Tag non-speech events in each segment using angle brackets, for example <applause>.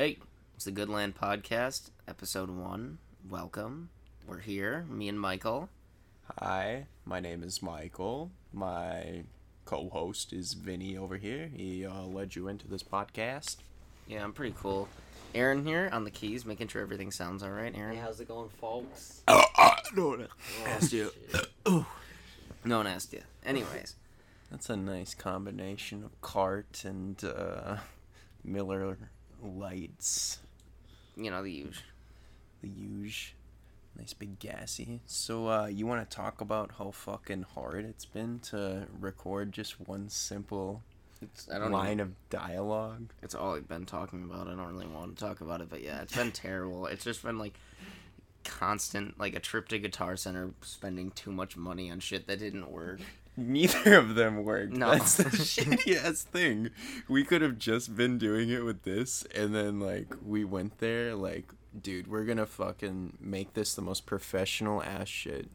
Hey, it's the Good Land Podcast, episode one. Welcome. We're here, me and Michael. Hi, my name is Michael. My co-host is Vinny over here. He uh, led you into this podcast. Yeah, I'm pretty cool. Aaron here on the keys, making sure everything sounds all right. Aaron, Hey, how's it going, folks? Oh, uh, no, no. asked you. no one asked you. Anyways, That's a nice combination of cart and uh, Miller lights. you know the usual. The huge, nice big gassy. So, uh, you want to talk about how fucking hard it's been to record just one simple It's, I don't line even, of dialogue? It's all I've been talking about. I don't really want to talk about it, but yeah, it's been <laughs> terrible. It's just been like constant, like a trip to Guitar Center, spending too much money on shit that didn't work. Neither of them worked. No. That's the <laughs> shitty ass thing. We could have just been doing it with this, and then like we went there, like, dude, we're gonna fucking make this the most professional ass shit.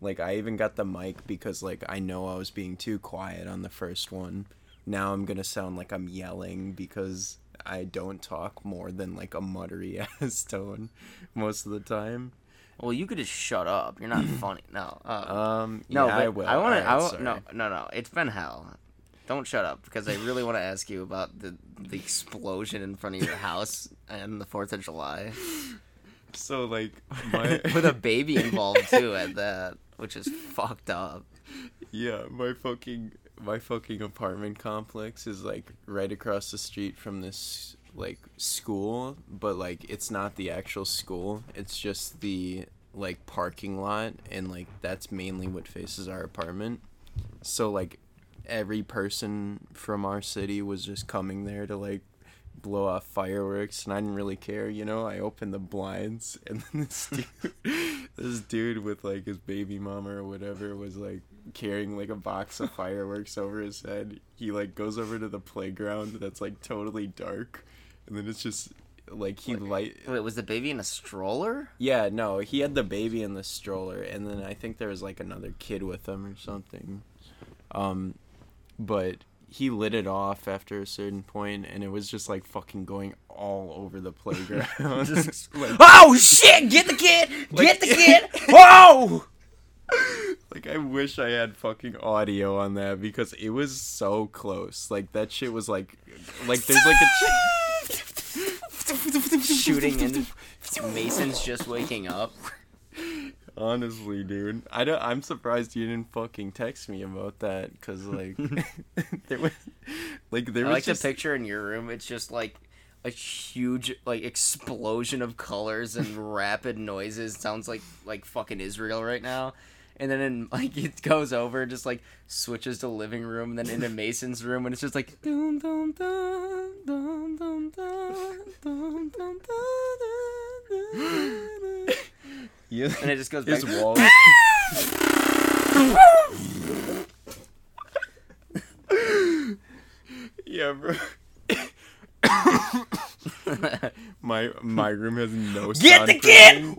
Like, I even got the mic because like I know I was being too quiet on the first one. Now I'm gonna sound like I'm yelling because I don't talk more than like a muttery <laughs> ass tone most of the time. Well, you could just shut up. You're not <clears throat> funny. No. Uh, Um, no, yeah, I will. I want to. Alright, I sorry. no, no, no. It's been hell. Don't shut up because I really want to ask you about the the explosion in front of your house on the Fourth of July So like <laughs> my with a baby <laughs> involved too at that, which is fucked up. Yeah, my fucking my fucking apartment complex is like right across the street from this like school, but like it's not the actual school. It's just the like parking lot and like that's mainly what faces our apartment. So like every person from our city was just coming there to like blow off fireworks and I didn't really care, you know. I opened the blinds <laughs> and then this dude this dude with like his baby mama or whatever was like carrying like a box of fireworks over his head. He like goes over to the playground that's like totally dark and then it's just like he light Wait, was the baby in a stroller? yeah, no, he had the baby in the stroller, and then I think there was like another kid with him or something. Um, but he lit it off after a certain point, and it was just like fucking going all over the playground. <laughs> Just- <laughs> like, Oh shit! Get the kid! Get the <laughs> kid! Whoa! like I wish I had fucking audio on that because it was so close. Like that shit was like, like there's like a. Shooting and Mason's <laughs> just waking up. Honestly, dude, I don't. I'm surprised you didn't fucking text me about that because like <laughs> <laughs> there was like there I was like just the picture in your room. It's just like a huge like explosion of colors and rapid noises. Sounds like like fucking Israel right now. And then in, like it goes over, just like switches to living room, and then into Mason's room, and it's just like yeah, and it just goes back. his wall. yeah, bro. my my room has no Get the kid!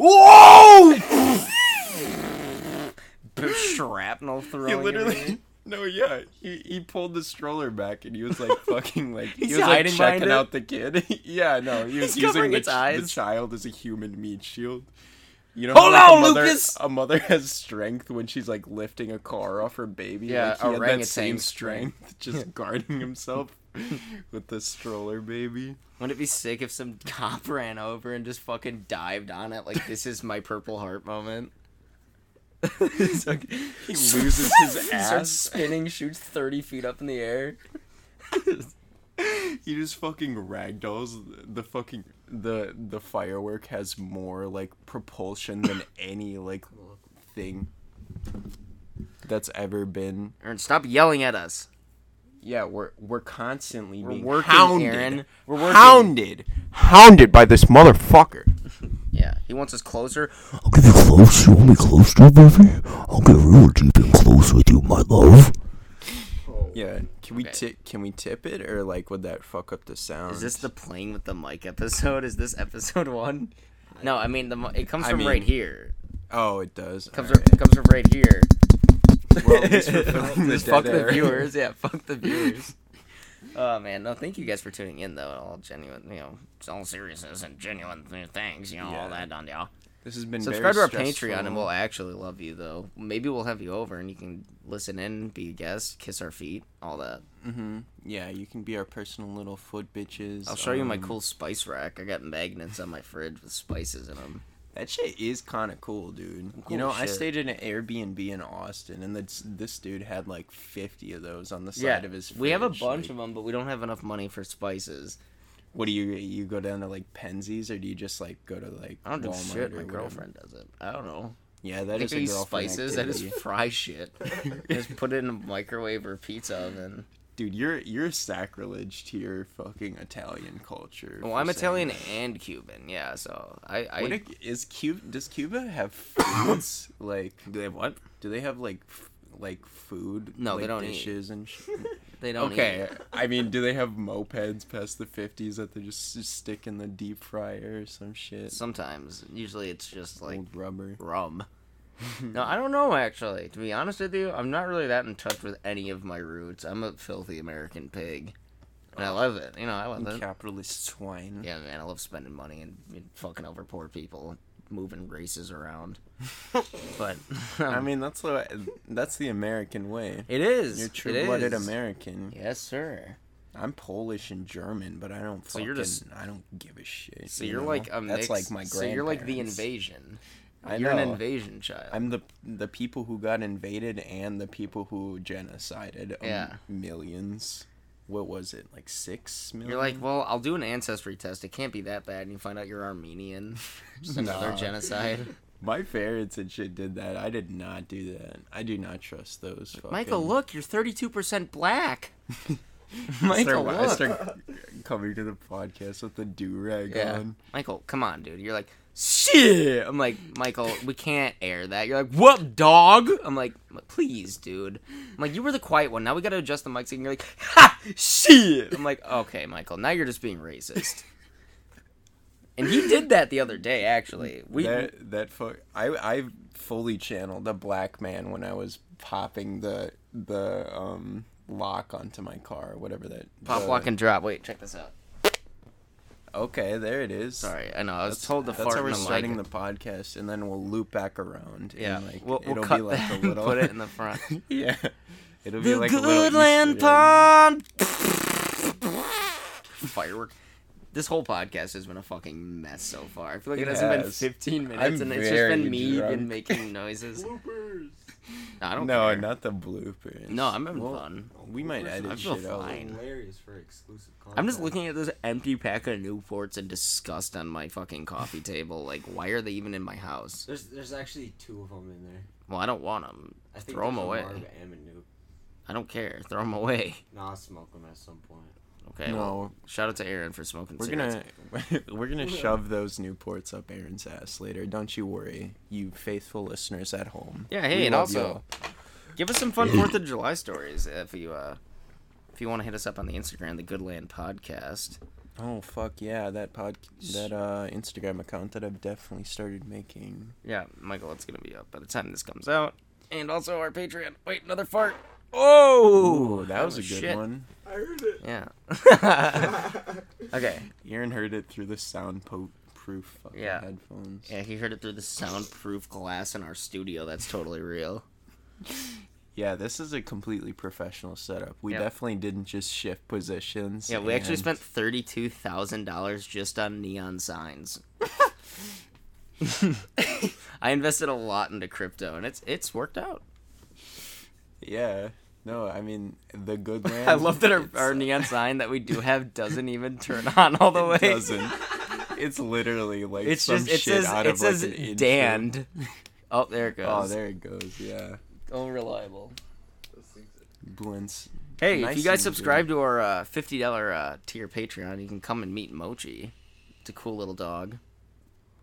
Shrapnel throwing. <laughs> He literally <laughs> no, yeah. He he pulled the stroller back and he was like <laughs> fucking like he was like checking it? out the kid. yeah, no, he was He's using the, its eyes. the child as a human meat shield. You know, Hold like, on, a mother, Lucas! A mother has strength when she's like lifting a car off her baby. Yeah, like, he had that same strength, just guarding himself with the stroller baby. Wouldn't it be sick if some cop ran over and just fucking dived on it like this is my Purple Heart moment? <laughs> Like, he loses his <laughs> He starts ass. spinning, shoots thirty feet up in the air. <laughs> he just fucking ragdolls the fucking the the firework has more like propulsion than <coughs> any like thing that's ever been Aaron, stop yelling at us. yeah we're we're constantly We're being working, hounded Aaron. We're working. hounded hounded by this motherfucker wants us closer. I'll get you close. You want me close to you, baby? I'll get real deep and close with you, my love. Oh. yeah can we Okay. tip can we tip it or like would that fuck up the sound Is this the playing with the mic episode? Is this episode one? No, I mean the mi- it comes I from mean, right here. oh it does Comes Alright. from, it comes from right here. well, at least we're <laughs> the fuck dead the viewers. Yeah, fuck the viewers. <laughs> Oh man, no, thank you guys for tuning in though. All genuine, you know, it's all seriousness and genuine th- things, you know, all Yeah. that on y'all. This has been Subscribe to our stressful. Patreon and we'll actually love you though. Maybe we'll have you over and you can listen in, be a guest, kiss our feet, all that. Mm-hmm. Yeah, you can be our personal little foot bitches. I'll show you my um, cool spice rack. I got magnets on my fridge with spices in them. That shit is kind of cool, dude. Cool you know, I stayed in an Airbnb in Austin, and this this dude had like fifty of those on the side Yeah, of his. Fridge. we have a bunch like, of them, but we don't have enough money for spices. What do you you go down to like Penzeys, or do you just like go to like I don't do Walmart shit. My whatever? girlfriend does it. I don't know. Yeah, that is that is a girlfriend spices. I just activity. fry <laughs> shit. just put it in a microwave or pizza oven. Dude, you're you're sacrilege to your fucking Italian culture. Well, I'm Italian that. and Cuban. Yeah, so I. I is Cuba? Does Cuba have foods <coughs> like? do they have what? Do they have like f- like food? No, they don't eat. dishes and shit. <laughs> They don't. okay, eat. I mean, do they have mopeds past the fifties that they just, just stick in the deep fryer or some shit? Sometimes, usually it's just like Old rubber. rum. No, I don't know actually. To be honest with you, I'm not really that in touch with any of my roots. I'm a filthy American pig, and I love it. You know, I love it. capitalist swine. Yeah, man, I love spending money and, and fucking over poor people, moving races around. <laughs> but I um, mean, that's the that's the American way. it is. You're true-blooded. American. Yes, sir. I'm Polish and German, but I don't. So Fucking, you're just- I don't give a shit. So you you're know? like a That's like my So you're like the invasion. I you're an invasion child. I'm the the people who got invaded and the people who genocided Yeah. millions. What was it? Like six million? You're like, well, I'll do an ancestry test. It can't be that bad. And you find out you're Armenian. <laughs> Just another Nah. genocide. my parents and shit did that. I did not do that. I do not trust those. Fucking... Michael, look, you're 32% black. <laughs> I Michael, start, I look. start coming to the podcast with the do rag Yeah. on. Michael, come on, dude. You're like, shit. I'm like, Michael, we can't air that. You're like, what, dog? I'm like, please, dude. I'm like, you were the quiet one. Now we got to adjust the mics. And you're like, ha, shit. I'm like, okay, Michael. Now you're just being racist. And he did that the other day, actually. We that that fuck. I I fully channeled a black man when I was popping the the um lock onto my car, whatever that. pop, the- lock, and drop. Wait, check this out. Okay, there it is. Sorry, I know. I was That's, told to that's fart how we're starting the podcast, and then we'll loop back around. yeah, like, we'll, we'll it'll cut be like that a <laughs> little. put it in the front. <laughs> yeah, it'll be the like a little Goodland Pond. Firework. This whole podcast has been a fucking mess so far. I feel like it, It hasn't been 15 minutes, I'm and it's just been me drunk. and making <laughs> noises. Bloopers. I don't No, care. not the bloopers. No, I'm having Well, fun. We might edit I feel shit out. fine. Hilarious for exclusive content. I'm just looking at this empty pack of Newports and disgust on my fucking coffee <laughs> table. Like, why are they even in my house? There's there's actually two of them in there. Well, I don't want them. I think Throw 'em there's away. Marv and a Nuke. I don't care. Throw them away. Nah, I'll smoke them at some point. Okay. Well, No, shout out to Aaron for smoking we're cigarettes. gonna <laughs> we're gonna shove those Newports up Aaron's ass later. Don't you worry, you faithful listeners at home. Yeah, hey, We and also y'all. give us some fun Fourth of July stories if you uh if you want to hit us up on the Instagram, the Goodland Podcast. Oh fuck yeah, that pod that uh Instagram account that I've definitely started making. Yeah, Michael, it's gonna be up by the time this comes out, and also our Patreon. Wait, another fart. Oh, Ooh, that was a good shit. one. I heard it. Yeah. <laughs> <laughs> okay. Aaron heard it through the soundproof fucking Yeah. headphones. Yeah, he heard it through the soundproof glass in our studio. That's totally real. <laughs> Yeah, this is a completely professional setup. We Yeah. definitely didn't just shift positions. Yeah, we actually and- spent thirty-two thousand dollars just on neon signs. I invested a lot into crypto, and it's it's worked out. Yeah. No, I mean the good <laughs> land. I love that our, our neon sign that we do have doesn't even turn on all the way. Doesn't. It's literally like It's some just it shit says out it of, like, says an intro. damned. Oh, there it goes. Oh, there it goes. Yeah. Unreliable. Blintz. Hey, Nice if you guys and good. subscribe to our uh, fifty dollar uh, tier Patreon, you can come and meet Mochi. It's a cool little dog.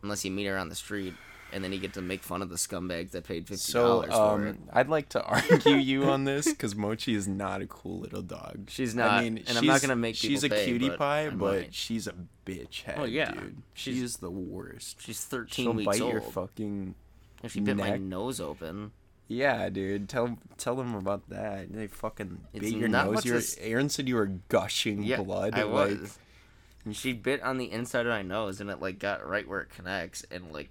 Unless you meet her on the street, and then you get to make fun of the scumbags that paid fifty So, dollars for it. um, I'd like to argue <laughs> you on this because Mochi is not a cool little dog. She's not, I mean, and I'm not gonna make She's a pay, cutie but pie, but might. she's a bitch head. Oh, yeah. dude. She's- She's the worst. She's thirteen She'll weeks bite old. your fucking. if she bit my nose open, Yeah, dude. Tell tell them about that. They fucking It's bit your nose. You were, as- Aaron said you were gushing Yeah, blood. I like, was. And she bit on the inside of my nose, and it like got right where it connects, and like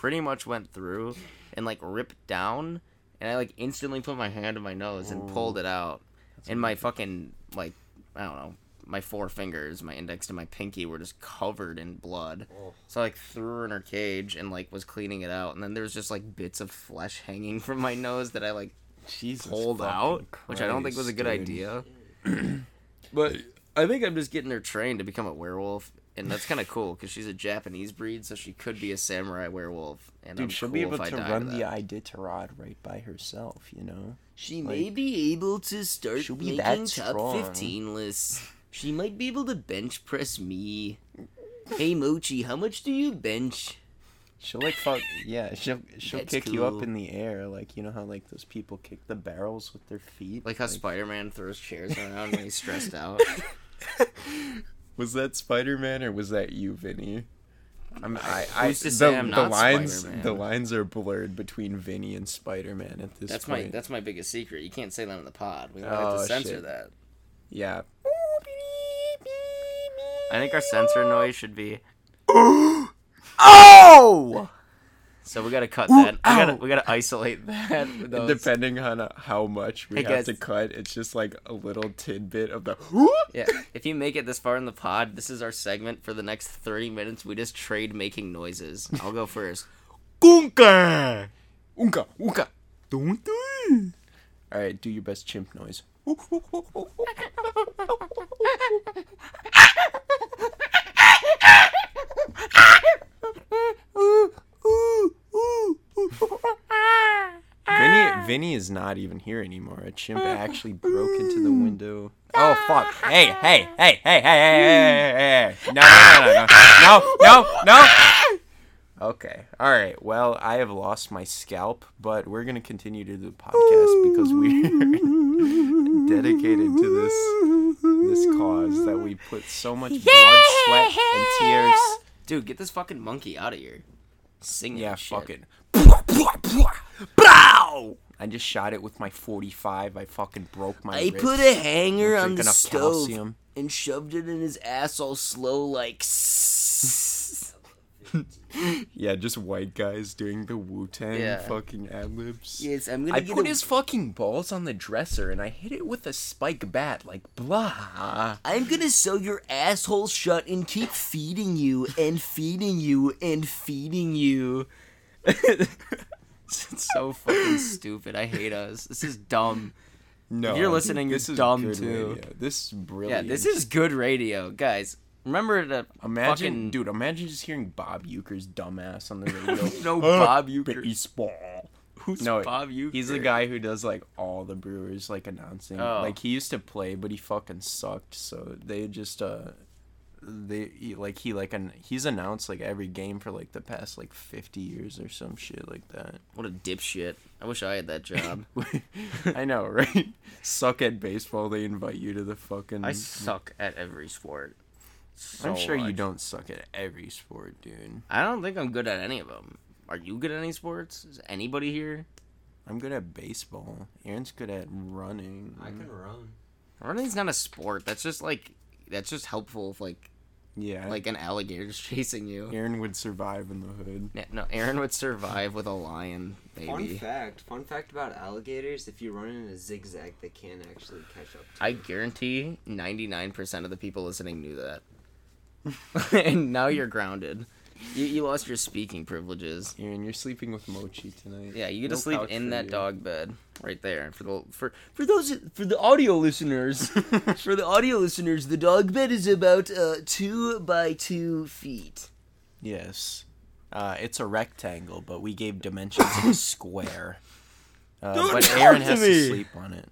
pretty much went through, and like ripped down, and I like instantly put my hand in my nose and pulled it out, and my fucking like I don't know, my four fingers, my index and my pinky were just covered in blood. Oh. So I like threw her in her cage and like was cleaning it out, and then there was just like bits of flesh hanging from my nose that I like Jesus pulled out, which I don't think was a good dude. idea. <clears throat> but I think I'm just getting her trained to become a werewolf, and that's kind of cool because she's a Japanese breed, so she could be a samurai werewolf. And Dude, I'm she'll cool be able to run to the. Iditarod right by herself, you know? She like- may be able to start making top strong. 15 lists. She might be able to bench press me. Hey Mochi, how much do you bench? She'll like fuck yeah, she'll she'll That's kick you up in the air, like you know how like those people kick the barrels with their feet? Like how Spider Man throws chairs around when he's stressed <laughs> out. <laughs> Was that Spider Man or was that you, Vinny? I'm, I, I, Who's to the, I'm the not lines, Spider-Man? the lines are blurred between Vinny and Spider Man at this point. That's my that's my biggest secret. You can't say that in the pod. We might Oh, have to censor shit. that. yeah. I think our censor noise should be. <gasps> Oh! So we gotta cut that. We gotta we gotta isolate that. <laughs> those. Depending on uh, how much we Hey, have guys. to cut, it's just like a little tidbit of the. <laughs> Yeah, if you make it this far in the pod, this is our segment for the next thirty minutes. We just trade making noises. I'll go first. Gunka! <laughs> Unka! Unka! Don't do it! Alright, do your best chimp noise. Vinny, ah. Vinny is not even here anymore. A chimp mm. actually broke into the mm. window. Oh fuck! Hey, hey, hey, hey, hey, hey, hey, hey, mm. hey! No, no, no, no, no, no, no! Okay, all right. Well, I have lost my scalp, but we're gonna continue to do the podcast because we're <laughs> dedicated to this this cause that we put so much blood, sweat, and tears. <laughs> Dude, get this fucking monkey out of here. Sing Yeah, shit. fucking. Bow! I just shot it with my 45. I fucking broke my I wrist. put a hanger on the stove calcium. and shoved it in his ass all slow like. <laughs> Yeah, just white guys doing the Wu Tang Yeah. fucking ad libs. yes, I'm gonna I put a- his fucking balls on the dresser and I hit it with a spike bat, like blah. I'm gonna sew your asshole shut and keep feeding you and feeding you and feeding you. <laughs> it's so fucking stupid. I hate us. This is dumb. No, If you're listening, you're this is dumb, too. radio. This is Yeah, this is good radio, guys. Remember to Imagine, fucking dude. Imagine just hearing Bob Uecker's dumbass on the <laughs> radio. no Bob Uecker. Who's No, Bob Uecker? He's the guy who does like all the Brewers like announcing. Oh. Like he used to play, but he fucking sucked. So they just uh, they like he like an he's announced like every game for like the past like fifty years or some shit like that. What a dipshit. I wish I had that job. <laughs> I know, right? Suck at baseball. They invite you to the fucking. I suck at every sport. I'm so sure you don't suck at every sport, dude. I don't think I'm good at any of them. Are you good at any sports? Is anybody here? I'm good at baseball. Aaron's good at running. I can run. Running's not a sport. That's just like that's just helpful if like Yeah, like an alligator's <laughs> chasing you. Aaron would survive in the hood. Yeah, no, Aaron would survive with a lion, baby. Fun fact. Fun fact about alligators: if you run in a zigzag, they can't actually catch up. To I guarantee 99% of the people listening knew that. <laughs> and now you're grounded. You, you lost your speaking privileges. Aaron, you're sleeping with Mochi tonight. Yeah, you get to sleep in that you. dog bed right there. For the for for those for the audio listeners, <laughs> for the audio listeners, the dog bed is about uh, two by two feet. Yes. Uh, it's a rectangle, but we gave dimensions of a square. Uh, but Aaron has to sleep on it.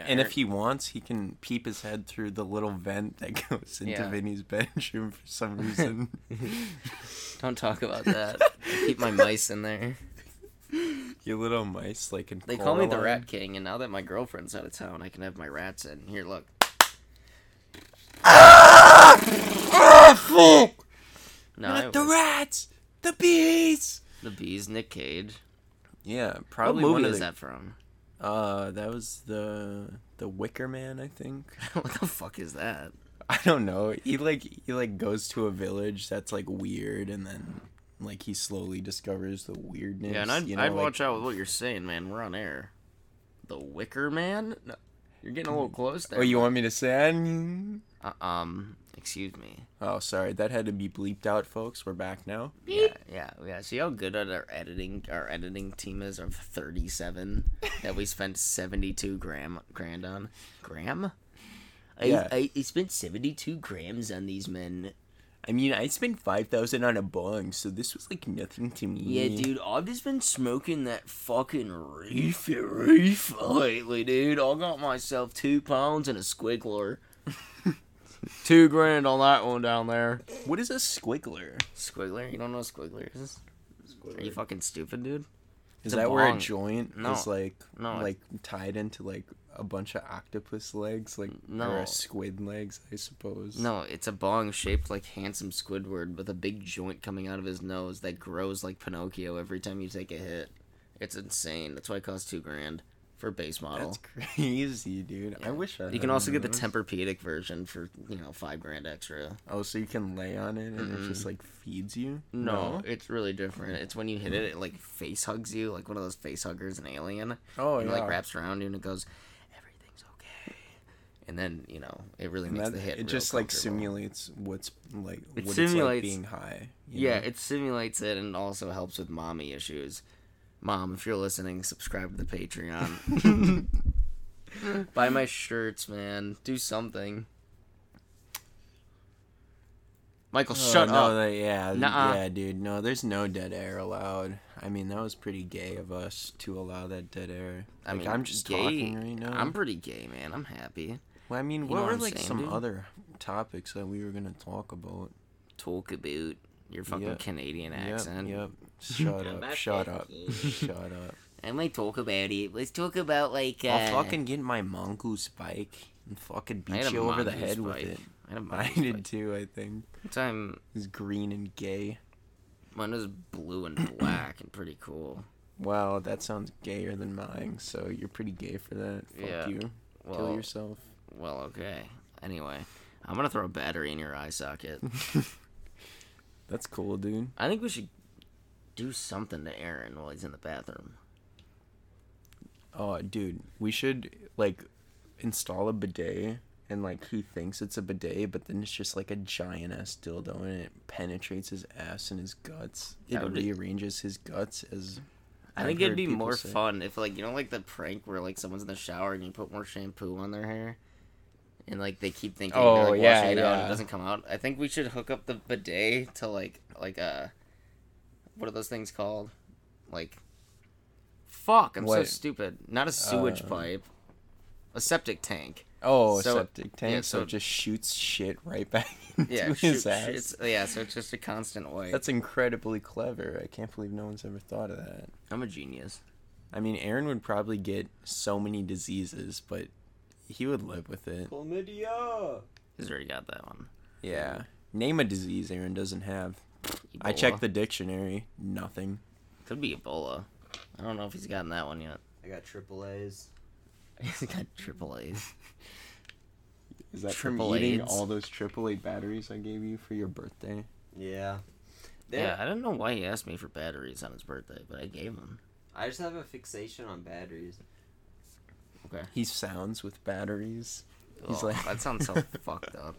Yeah, And if he wants, he can peep his head through the little vent that <laughs> goes into Yeah. Vinny's bedroom for some <laughs> reason. don't talk about <laughs> that. I keep my mice in there. you little mice, like in They call me the. Rat King, and now that my girlfriend's out of town, I can have my rats in. Here, look. Ah, no, Not the rats! The bees! the bees, Nick Cage. Yeah, probably. What movie is the, that from? Uh, that was the the Wicker Man, I think. <laughs> what the fuck is that? I don't know. He like he like goes to a village that's like weird, and then like he slowly discovers the weirdness. Yeah, and I'd, you know, I'd like- watch out with what you're saying, man. We're on air. The Wicker Man? No, you're getting a little close there. Oh, you want me to say? Uh, um, excuse me. Oh, sorry, that had to be bleeped out, folks. We're back now. Yeah, yeah, yeah. See how good our editing our editing team is of 37 that we spent 72 gram grand on. Gram? I, Yeah. I, I spent 72 grams on these men. I mean, I spent five thousand on a bong, so this was like nothing to me. Yeah, dude, I've just been smoking that fucking reef reef lately, dude. I got myself two pounds and a squiggler. <laughs> two grand on that one down there. What is a squiggler? Squiggler? You don't know what squiggler is? Are you fucking stupid, dude? Is It's a that where a joint No. is like No, like tied into like a bunch of octopus legs, like or No. a squid legs, I suppose. No, it's a bong shaped like handsome Squidward with a big joint coming out of his nose that grows like Pinocchio every time you take a hit. It's insane. That's why it costs two grand for base model. that's crazy, dude. I wish I. you can also get of the those. Tempur-Pedic version for you know five grand extra. Oh, so you can lay on it and it just like feeds you? No, it's really different. It's when you hit it, it like face hugs you, like one of those face huggers in Alien. Oh and yeah. it, like wraps around you and it goes, everything's okay. And then you know it really And makes that- the hit. it just like simulates what's like It what it's like being high. Yeah, know? it simulates it and also helps with mommy issues. Mom, if you're listening, subscribe to the Patreon. <laughs> Buy my shirts, man. Do something. Michael, Oh, shut no, up. that- yeah, Nuh-uh. yeah, dude. No, there's no dead air allowed. I mean, that was pretty gay of us to allow that dead air. I mean, I'm just gay- talking right now. I'm pretty gay, man. I'm happy. well, I mean, you what were what like saying, some dude? other topics that we were gonna talk about? Talk about your fucking Yep. Canadian accent. Yep, yep. Shut up. Shut <laughs> up. Shut up. I might talk about it. Let's talk about like. Uh, I'll fucking get my mongoose bike and fucking beat you over the head with it. I, had <laughs> I did bike. too. I think One time it's green and gay. mine was blue and black and pretty cool. Wow, that sounds gayer than mine. So you're pretty gay for that. Fuck Yeah. you. Well, Kill yourself. well, okay. Anyway, I'm gonna throw a battery in your eye socket. <laughs> That's cool, dude. I think we should do something to Aaron while he's in the bathroom. Oh, dude, we should like install a bidet, and like he thinks it's a bidet, but then it's just like a giant ass dildo, and it penetrates his ass and his guts. It would be- rearranges his guts as. I I've think it'd be more say. fun if, like, you know, like the prank where like someone's in the shower and you put more shampoo on their hair, and like they keep thinking Oh, like yeah, washing it out and yeah. it doesn't come out. I think we should hook up the bidet to like like a what are those things called? Like, fuck, I'm so What? stupid. Not a sewage Uh, pipe, a septic tank. Oh, So- a septic tank, yeah, so, so- it just shoots shit right back <laughs> into Yeah, his shoot, ass. it's, yeah. So it's just a constant way. That's incredibly clever. I can't believe no one's ever thought of that. I'm a genius. I mean, Aaron would probably get so many diseases, but he would live with it. Chlamydia. He's already got that one. Yeah. Name a disease Aaron doesn't have. I checked the dictionary. Nothing. Could be Ebola. I don't know if he's gotten that one yet. I got triple A's. <laughs> He's got triple A's. <laughs> Is that Triple from eating AIDS? all those AAA batteries I gave you for your birthday? Yeah. Yeah, I don't know why he asked me for batteries on his birthday, but I gave him. I just have a fixation on batteries. Okay. He sounds with batteries. He's Oh, like- that sounds so <laughs> fucked up.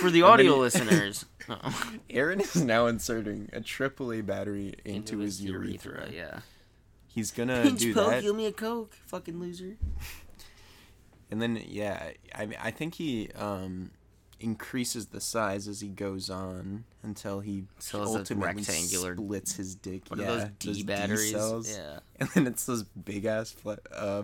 For the audio he- listeners, <laughs> oh, Aaron is now inserting a AAA battery into, his, urethra. Yeah. He's gonna Pinch do poke, that. give me a coke, fucking loser. And then yeah, I I think he um increases the size as he goes on until he So ultimately rectangular- splits his dick. What yeah, are those D batteries? cells. Yeah. <laughs> And then it's those big ass fla- uh,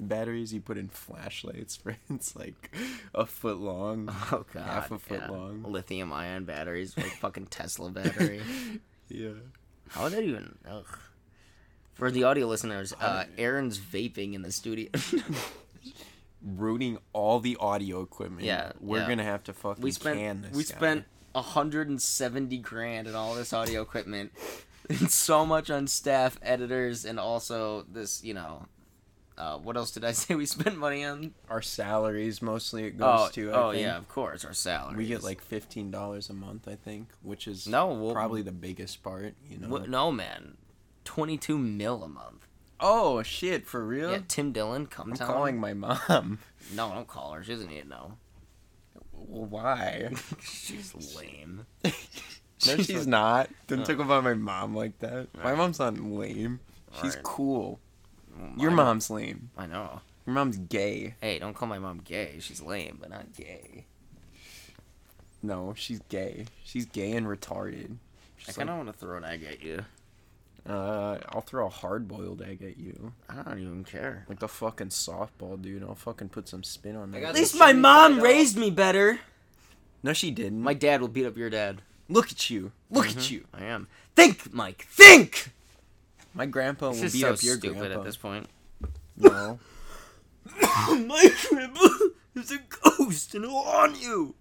batteries you put in flashlights <laughs> for it's like a foot long. <laughs> Oh god. Half a foot yeah. long. Lithium ion batteries, like <laughs> fucking Tesla battery. Yeah. How would that even? Ugh. For the audio listeners, uh, Aaron's vaping in the studio. Ruining all the audio equipment. Yeah, We're yeah. gonna have to fucking we spent can this we guy. spent 170 grand in all this audio equipment. and so much on staff, editors, and also this, you know, uh, what else did I <laughs> say we spend money on? Our salaries mostly it goes Oh, to. I oh think. yeah, of course, our salaries. We get like fifteen dollars a month, I think, which is no, we'll, probably the biggest part. You know. no man, twenty two mil a month. Oh shit! For real? Yeah, Tim Dillon, come I'm calling my mom. <laughs> No, don't call her. She doesn't need to know. Why? <laughs> She's lame. No, She's she's not. Don't Oh. talk about my mom like that. My mom's not lame. She's Alright. cool. Well, Your mine- mom's lame. I know. Your mom's gay. Hey, don't call my mom gay. She's lame, but not gay. No, she's gay. She's gay and retarded. I She's kind of want to throw an egg at you. uh, I'll throw a hard-boiled egg at you, I don't even care. like a fucking softball, dude. I'll fucking put some spin on I that. At least my mom raised me better. No, she didn't. My dad will beat up your dad. look at you. Look at Mhm. you. I am. Think, Mike. Think. My grandpa will This is beat so up your stupid grandpa. at this point. No. <laughs> my grandpa is a ghost and he'll haunt you.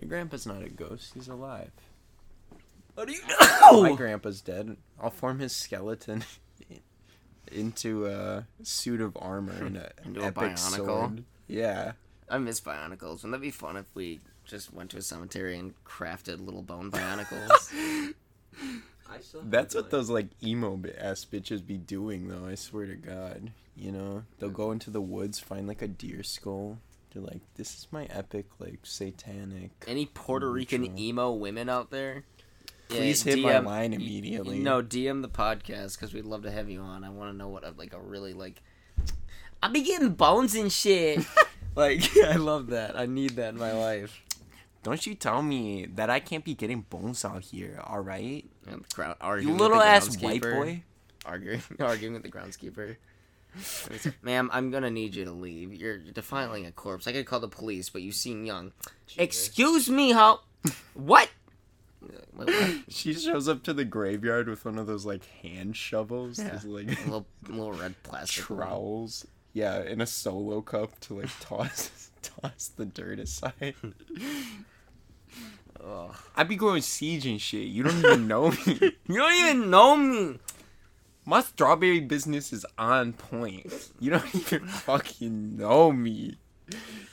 Your grandpa's not a ghost. He's alive. How do you know? My grandpa's dead. I'll form his skeleton <laughs> into a suit of armor and a, <laughs> an a epic Bionicle? sword. Yeah. I miss Bionicles. Wouldn't that be fun if we just went to a cemetery and crafted little bone Bionicles? That's what those like emo ass bitches be doing though, I swear to god. You know? They'll go into the woods, find like a deer skull. They're like, This is my epic, like satanic Any Puerto Rican emo women out there? Yeah, Please hit my line immediately. No, DM the podcast because we'd love to have you on. I want to know what a, like a really like. I be getting bones and shit. <laughs> like <laughs> I love that. I need that in my life. Don't you tell me that I can't be getting bones out here, alright? And the ground, You arguing with little the ass white boy. Arguing, <laughs> arguing with the groundskeeper. Ma'am, I'm gonna need you to leave. You're defiling a corpse. I could call the police, but you seem young. Excuse me, how? <laughs> What? Wait, what? She shows up to the graveyard with one of those like hand shovels, Yeah. those like little, little red <laughs> plastic one. trowels. Yeah, in a solo cup to like toss toss the dirt aside. Ugh. I be growing siege and shit. You don't even know me. <laughs> You don't even know me. My strawberry business is on point. You don't <laughs> even fucking know me.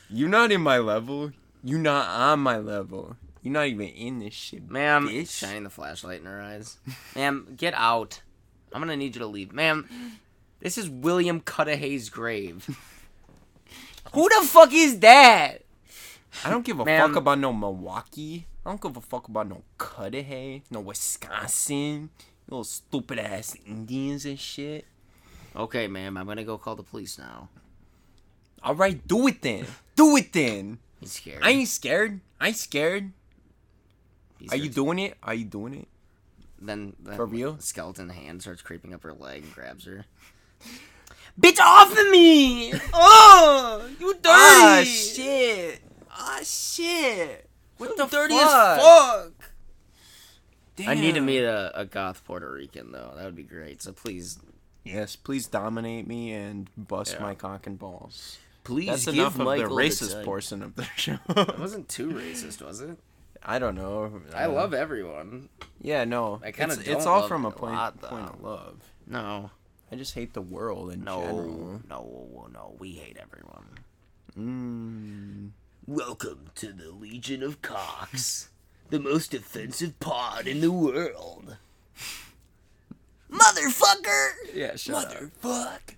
You're not in my level. You're not on my level. You're not even in this shit, Ma'am, bitch. shining the flashlight in her eyes. Ma'am, get out. I'm gonna need you to leave. Ma'am, this is William Cudahy's grave. <laughs> Who the fuck is that? I don't give a Ma'am. fuck about no Milwaukee. I don't give a fuck about no Cudahy, no Wisconsin, little stupid ass Indians and shit. Okay, ma'am, I'm gonna go call the police now. All right, do it then. Do it then. He's scared. I ain't scared. I ain't scared. He's Are you doing it? Are you doing it? Then, then For real? the skeleton hand starts creeping up her leg and grabs her. Bitch off of me! <laughs> Oh, you dirty! Ah shit. Ah shit. What the dirty fuck? as fuck! Damn. I need to meet a, a goth Puerto Rican though. That would be great. So please, Yes, please dominate me and bust Yeah. my cock and balls. please That's give enough of Michael the racist time. portion of the <laughs> show. It wasn't too racist, was it? I don't know. I Uh, love everyone. Yeah, no. I kinda it's, it's all love from a a point, lot, point of love. No, I just hate the world in no, general. no, no. We hate everyone. Mm. Welcome to the Legion of Cocks, the most offensive pod in the world. Motherfucker! Yeah, shut up. Motherfuck!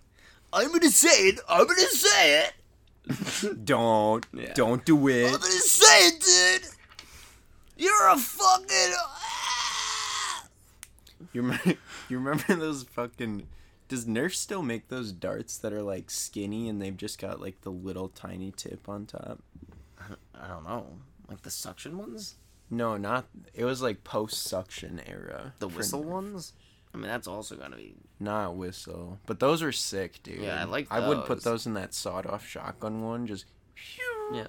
I'm gonna say it. I'm gonna say it. <laughs> Don't. Yeah. Don't do it. I'm it. gonna say it, dude. You're a fucking. You remember, <laughs> you remember those fucking. Does Nerf still make those darts that are like skinny and they've just got like the little tiny tip on top? I don't know, like the suction ones, No, not. It was like post suction era. the for whistle ones. I mean, that's also gonna be. Not whistle, but those are sick, dude. Yeah, I like I would put those. those in that sawed-off shotgun one. Just Yeah,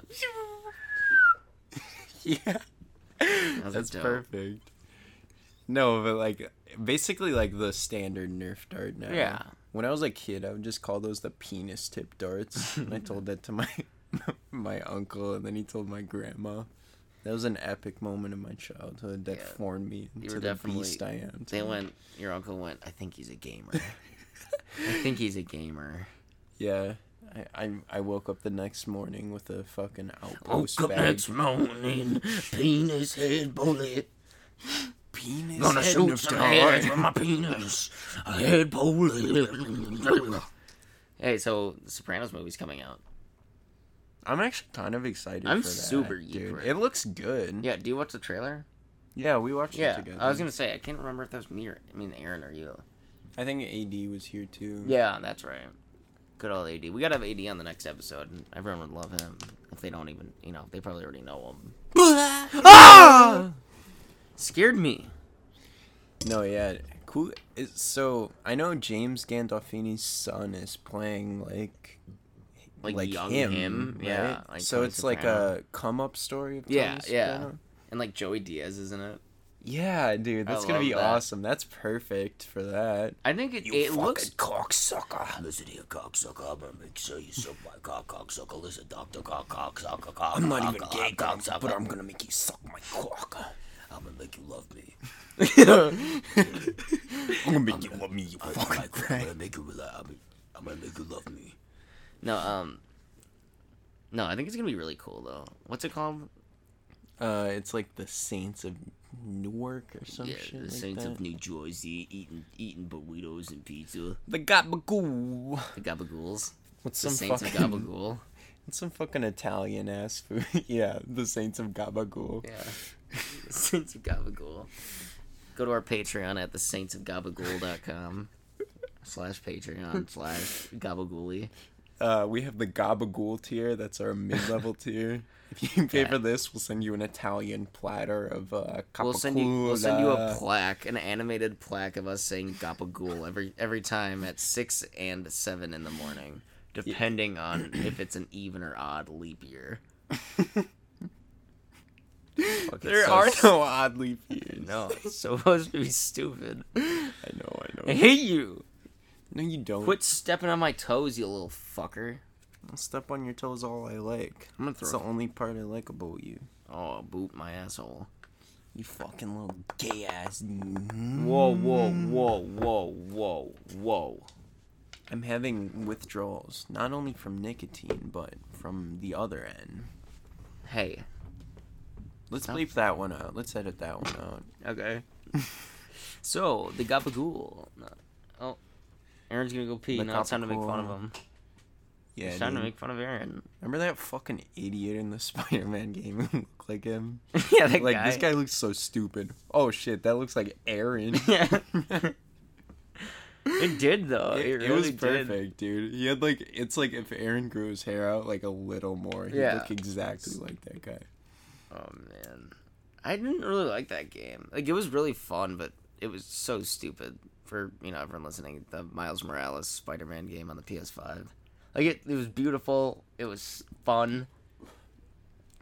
<laughs> yeah, that's dope. perfect. No, but like basically like the standard Nerf dart now. Yeah. When I was a kid, I would just call those the penis tip darts. and I <laughs> told that to my <laughs> my uncle, and then he told my grandma. That was an epic moment in my childhood that Yeah. formed me into the beast I am. They today. went. Your uncle went. I think he's a gamer. <laughs> I think he's a gamer. Yeah. I, I I woke up the next morning with a fucking outpost Woke up bag. next morning, penis head bullet. penis Gonna head shoot some heads with my penis. A head bullet. <laughs> Hey, so the Sopranos movie's coming out. I'm actually kind of excited. I'm for that, super geeked dude. it. It looks good. Yeah, do you watch the trailer? Yeah, we watched Yeah, it together. I was gonna say I can't remember if that was me or I mean Aaron or you. I think AD was here too. Yeah, that's right. Good old AD. We gotta have AD on the next episode, and everyone would love him. If they don't even, you know, they probably already know him. <laughs> ah! Scared me. No, yeah, cool. So I know James Gandolfini's son is playing like Like, young him, him, right? yeah. Like so Tony it's like a come up story. Of Yeah, Tony yeah. Soprano? and like Joey Diaz isn't it. yeah, dude. I That's gonna be that. awesome. That's perfect for that. I think it, it looks. cocksucker. Listen here, cocksucker. I'm gonna make sure you suck my cock, cocksucker. Listen, Doctor Cock, cocksucker, cock. I'm not even gay, cocksucker. But I'm gonna make you suck my cock. I'm gonna make you love me. I'm gonna make you love me, you fucking I'm gonna make you rely on me. I'm gonna make you love me. No, um. No, I think it's gonna be really cool though. What's it called? Uh, it's like the Saints of Newark or some yeah, shit the like Saints that. of New Jersey eating eating burritos and pizza. the Gabagoo. The Gabagools. What's The some Saints fucking of Gabagool. <laughs> It's some fucking Italian ass food. <laughs> yeah, the Saints of Gabagool. Yeah. the <laughs> Saints of Gabagool. Go to our Patreon at the Saints of Gabagool.com slash Patreon slash Gabagooly. Uh, we have the Gabagool tier. That's our mid-level <laughs> tier. If you pay Yeah. for this, we'll send you an Italian platter of uh, We'll send you we'll send you a plaque, an animated plaque of us saying Gabagool every every time at six and seven in the morning, depending on if it's an even or odd leap year. Fuck, There so are s- no <laughs> odd leap years. No, it's <laughs> supposed to be stupid. I know, I know. I hate you. No, you don't. Quit stepping on my toes, you little fucker. I'll step on your toes all I like. I'm gonna That's throw. the only part I like about you. Oh, boot my asshole. You fucking little gay ass. Whoa, whoa, whoa, whoa, whoa, whoa. I'm having withdrawals, not only from nicotine, but from the other end. Hey. Let's Huh? bleep that one out. Let's edit that one out. Okay. <laughs> so the Gabagool. Oh, Aaron's gonna go pee. Now it's time to make fun of him. Yeah, it's time to make fun of Aaron. Remember that fucking idiot in the <laughs> Spider-Man game who looked like him? <laughs> yeah, that like guy. this guy looks so stupid. Oh shit, that looks like Aaron. <laughs> Yeah. it did though. It, it, really it was did. perfect, dude. He had like it's like if Aaron grew his hair out like a little more, he'd Yeah. look exactly like that guy. Oh man, I didn't really like that game. Like it was really fun, but it was so stupid for you know everyone listening. The Miles Morales Spider-Man game on the PS5. Like it, it was beautiful. It was fun.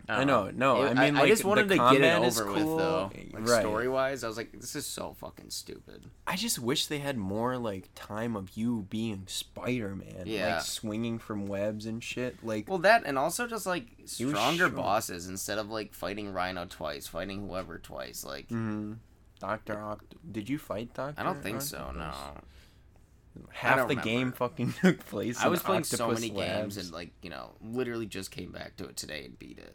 I know, no, I mean, I like, just the wanted to get it over with though. Like right. story wise, I was like, this is so fucking stupid. I just wish they had more like time of you being Spider-Man, Yeah. like swinging from webs and shit. Like, Well, that and also just like stronger bosses instead of like fighting Rhino twice, fighting whoever twice. Like mhm. Doctor Ock. Did you fight Doctor? I don't think so. No. Half the game fucking <laughs> took place. I in was playing so Octopus many Labs. games and like you know literally just came back to it today and beat it,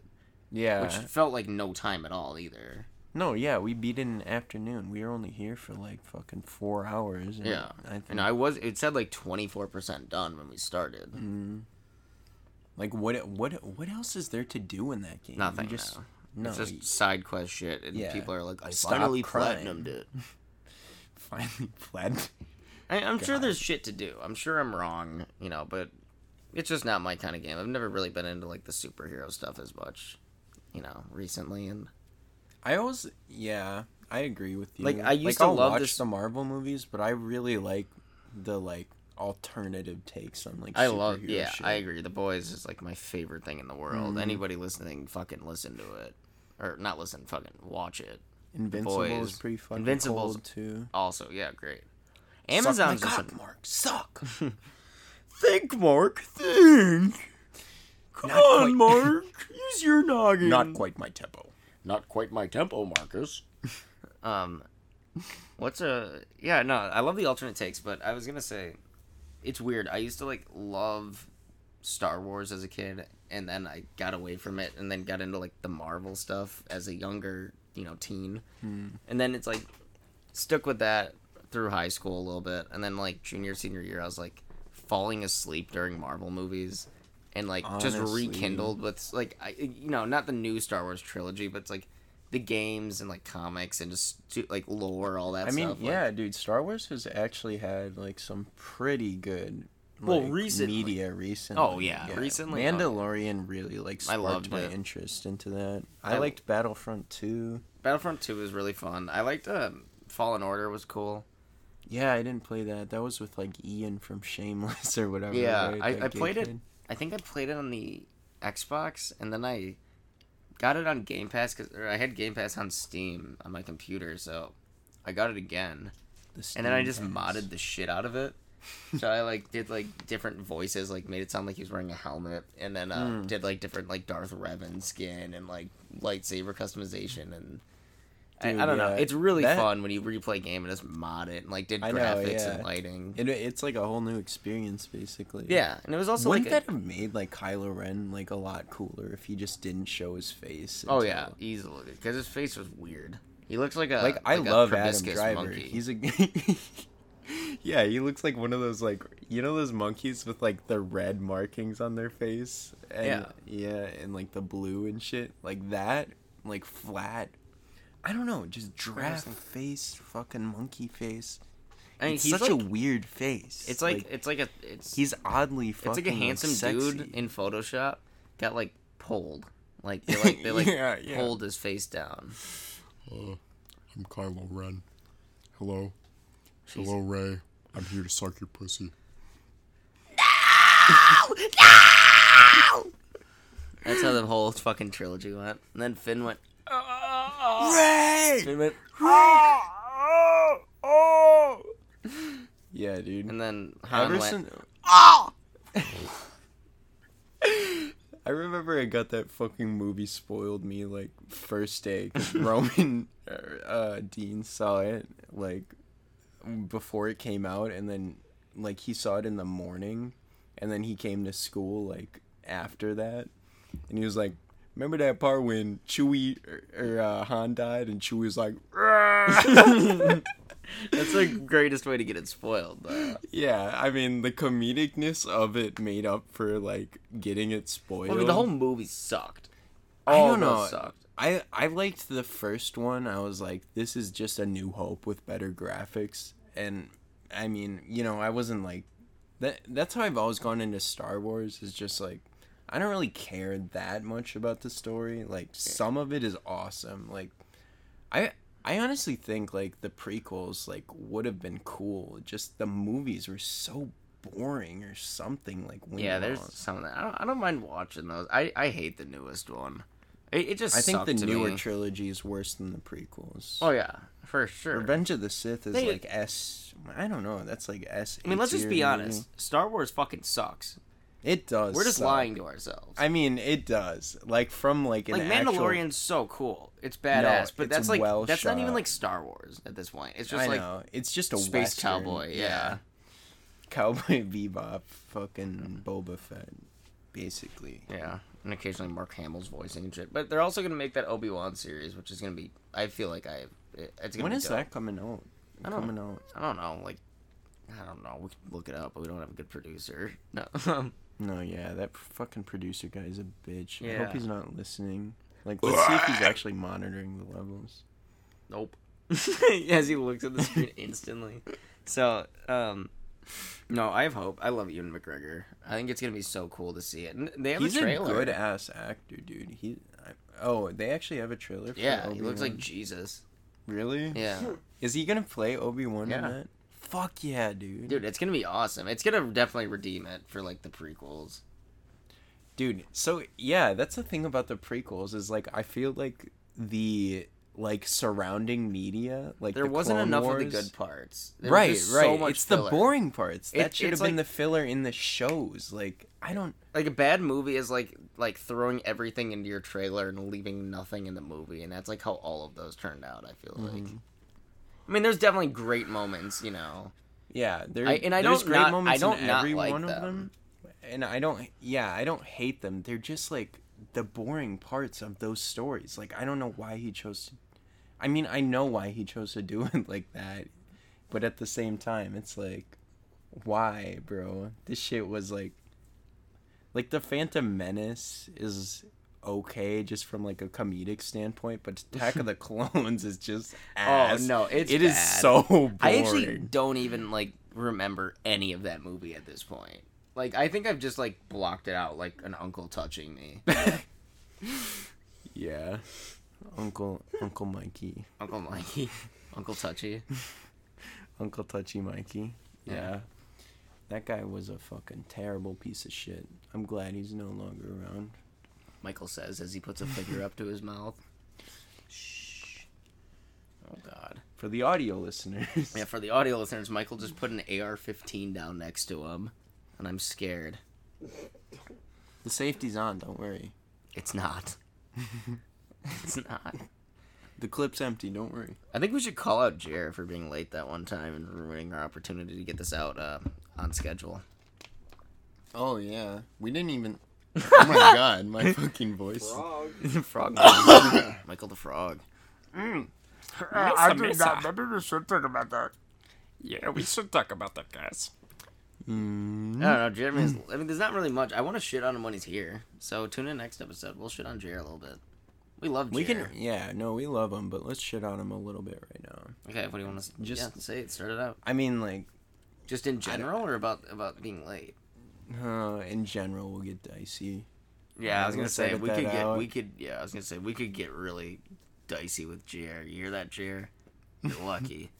yeah. which felt like no time at all either. No, yeah, we beat it in the afternoon. We were only here for like fucking four hours. and Yeah, I think, and I was it said like twenty four percent done when we started. Mhm. Like what? What? What else is there to do in that game? You Nothing just. No. it's just side quest shit, and Yeah. people are like, I Stop finally crying. platinumed it. <laughs> finally fled. I, I'm sure there's shit to do. I'm sure I'm wrong, you know, but it's just not my kind of game. I've never really been into like the superhero stuff as much, you know, recently. And I always, yeah, I agree with you. Like, I used like, to I'll love watch this- the Marvel movies, but I really like the like alternative takes on like. I love, yeah, shit. I agree. The Boys is like my favorite thing in the world. Mhm. Anybody listening, fucking listen to it, or not listen, fucking watch it. Invincible is pretty fucking Invincible's- cold too. Also, yeah, great. Amazon's suck my cock, Mark. Suck. <laughs> think, Mark. Think. Come Not quite. Mark. Use your noggin. Not quite my tempo. Not quite my tempo, Marcus. <laughs> Um, what's a yeah? No, I love the alternate takes, but I was gonna say, it's weird. I used to like love Star Wars as a kid, and then I got away from it, and then got into like the Marvel stuff as a younger, you know, teen, hmm. and then it's like stuck with that through high school a little bit, and then like junior senior year, I was like falling asleep during Marvel movies. And like just rekindled with like I you know not the new Star Wars trilogy but it's like the games and like comics and just like lore all that I mean, stuff. like- yeah, dude. Star Wars has actually had like some pretty good. Well, like, recently. media recently. Oh, yeah, recently, oh, Mandalorian really like I sparked loved my it. interest into that. I, I- liked Battlefront 2. Battlefront 2 was really fun. I liked um, Fallen Order was cool. Yeah, I didn't play that. That was with like Ian from Shameless or whatever. Yeah, right? I, I gay played it. kid. I think I played it on the Xbox, and then I got it on Game Pass because I had Game Pass on Steam on my computer, so I got it again. The And then I just Pass. modded the shit out of it. So I like did like different voices, like made it sound like he was wearing a helmet, and then uh, Hmm. did like different like Darth Revan skin and like lightsaber customization and. I, Dude, I don't know. It's really that- fun when you replay a game and just mod it and like did I know, graphics yeah. and lighting. It, it's like a whole new experience, basically. yeah, and it was also Wouldn't like a- that have made like Kylo Ren like a lot cooler if he just didn't show his face? Oh yeah, easily because his face was weird. He looks like a like I love Adam Driver. Monkey. He's a <laughs> <laughs> yeah, he looks like one of those like you know those monkeys with like the red markings on their face. And, Yeah. yeah, and like the blue and shit like that, like flat. I don't know, just giraffe face, fucking monkey face. I mean, it's he's such a weird face. It's like, it's like a it's he's oddly it's fucking like a handsome sexy. dude in Photoshop got like pulled. Like they like they <laughs> like Yeah, yeah. pulled his face down. Uh, I'm Kylo Ren. Hello. Jeez. Hello, Rey. I'm here to suck your pussy. No! No! That's how the whole fucking trilogy went. And then Finn went. Ah! Rey! Finn went. Ah! Yeah, dude. And then Han Ever went. since ah! I remember I got that fucking movie spoiled me like first day 'cause <laughs> Roman uh, Dean saw it like before it came out, and then like he saw it in the morning, and then he came to school like after that, and he was like. Remember that part when Chewie or, or uh, Han died, and Chewie was like, That's the greatest way to get it spoiled. Though. "Yeah." I mean, the comedicness of it made up for like getting it spoiled. I mean, the whole movie sucked. I All don't know. sucked. I I liked the first one. I was like, this is just a New Hope with better graphics, and I mean, you know, I wasn't like that. That's how I've always gone into Star Wars. Is just like I don't really care that much about the story. Like some of it is awesome. Like I I honestly think like the prequels like would have been cool. Just the movies were so boring or something. Like Yeah, there's some of that. I don't, I don't mind watching those. I, I hate the newest one. It, it just I think the newer me. trilogy is worse than the prequels. Oh yeah, for sure. Revenge of the Sith is They- like S. I don't know. That's like S. I mean, let's just be honest. Star Wars fucking sucks. It does. We're just suck. lying to ourselves. I mean, it does. Like from like an like actual- Mandalorian's so cool. It's badass, but it's that's like well that's not even like Star Wars at this point. It's just I like know. It's just a space Western. cowboy. Yeah. Cowboy <laughs> Bebop, fucking Boba Fett, basically. yeah, and occasionally Mark Hamill's voicing and shit. But they're also gonna make that Obi Wan series, which is gonna be. I feel like I. it- It's gonna When be is dope. that coming out? I don't- coming out. I don't know. Like, I don't know. We can look it up, but we don't have a good producer. <laughs> No. No, yeah, that fucking producer guy is a bitch. I Yeah. hope he's not listening. Like, let's see if he's <laughs> actually monitoring the levels. Nope. <laughs> As he looks at the screen instantly. So, um, no, I have hope. I love Ewan McGregor. I think it's gonna be so cool to see it. And they have He's a a good ass actor, dude. He. I, oh, they actually have a trailer. For yeah, he looks like Jesus. Really? Yeah, <gasps> Is he gonna play Obi Wan Yeah. in that? Fuck yeah, dude. dude, it's gonna be awesome. It's gonna definitely redeem it for like the prequels. Dude, so yeah, that's the thing about the prequels is like I feel like the like surrounding media. Like There the wasn't Clone enough Wars. of the good parts. There right, right. So much it's filler. the boring parts. That It- should have it's been like- the filler in the shows. Like I don't. Like a bad movie is like like throwing everything into your trailer and leaving nothing in the movie, and that's like how all of those turned out. I feel like. Mm-hmm. I mean, there's definitely great moments, you know. Yeah, there. I- and I there's don't great not- moments I don't in every like one of them. them. And I don't. Yeah, I don't hate them. They're just like the boring parts of those stories. Like I don't know why he chose to. I mean, I know why he chose to do <laughs> it like that, but at the same time, it's like, why, bro? This shit was like, like the Phantom Menace is okay just from like a comedic standpoint, but Attack of the <laughs> Clones is just oh, ass. Oh no, it's It is so boring. I actually don't even like remember any of that movie at this point. Like I think I've just like blocked it out like an uncle touching me. <laughs> Yeah. Uncle Uncle Mikey. Uncle Mikey, Uncle Touchy. <laughs> Uncle Touchy Mikey. Yeah. Yeah. That guy was a fucking terrible piece of shit. I'm glad he's no longer around. Michael says as he puts a finger up to his mouth. Shh. Oh God. For the audio listeners. Yeah, for the audio listeners, Michael just put an AR-15 down next to him, and I'm scared. The safety's on, don't worry. It's not. <laughs> <laughs> it's not. The clip's empty, don't worry. I think we should call out Jer for being late that one time and ruining our opportunity to get this out uh, on schedule. Oh yeah, we didn't even. <laughs> Oh my god, my fucking voice. Frog. <laughs> Frog. <coughs> Michael the Frog. I did not. Maybe we should talk about that. Yeah, we should talk about that, guys. Mm. I don't know. Jeremy's. I mean, there's not really much. I want to shit on him when he's here. So tune in next episode. We'll shit on Jer a little bit. We love Jer. We can yeah, no, we love him, but let's shit on him a little bit right now. Okay, what do you want to Just- yeah, say? It. Start it out. I mean like Just in general, or about about being late? uh, in general we'll get dicey. Yeah, I was gonna Let's say we could get we could yeah I was gonna say we could get really dicey with Jer. You hear that, Jer? You're <laughs> lucky.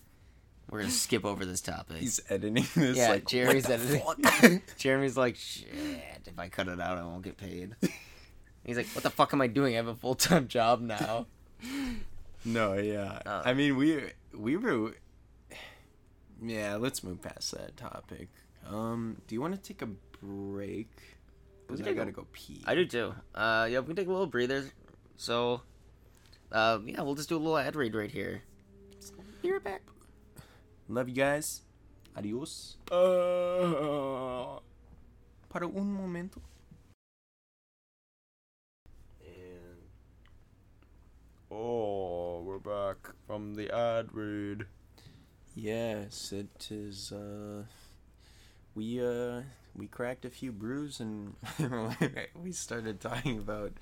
We're gonna skip over this topic. He's editing this yeah, like Jeremy's editing. <laughs> Jeremy's like, shit. If I cut it out, I won't get paid. <laughs> He's like, what the fuck am I doing? I have a full time <laughs> job now. No, yeah. Uh, I mean, we we were. Yeah, let's move past that topic. Um, do you want to take a break? Because can I gotta go pee. I do too. Uh, yeah, we can take a little breather. So, uh, yeah, we'll just do a little ad read right here. Be right back. Love you guys. Adios. Uh, Para un momento. Oh, we're back from the ad read. Yes, it is. Uh, we uh, we cracked a few brews and <laughs> we started talking about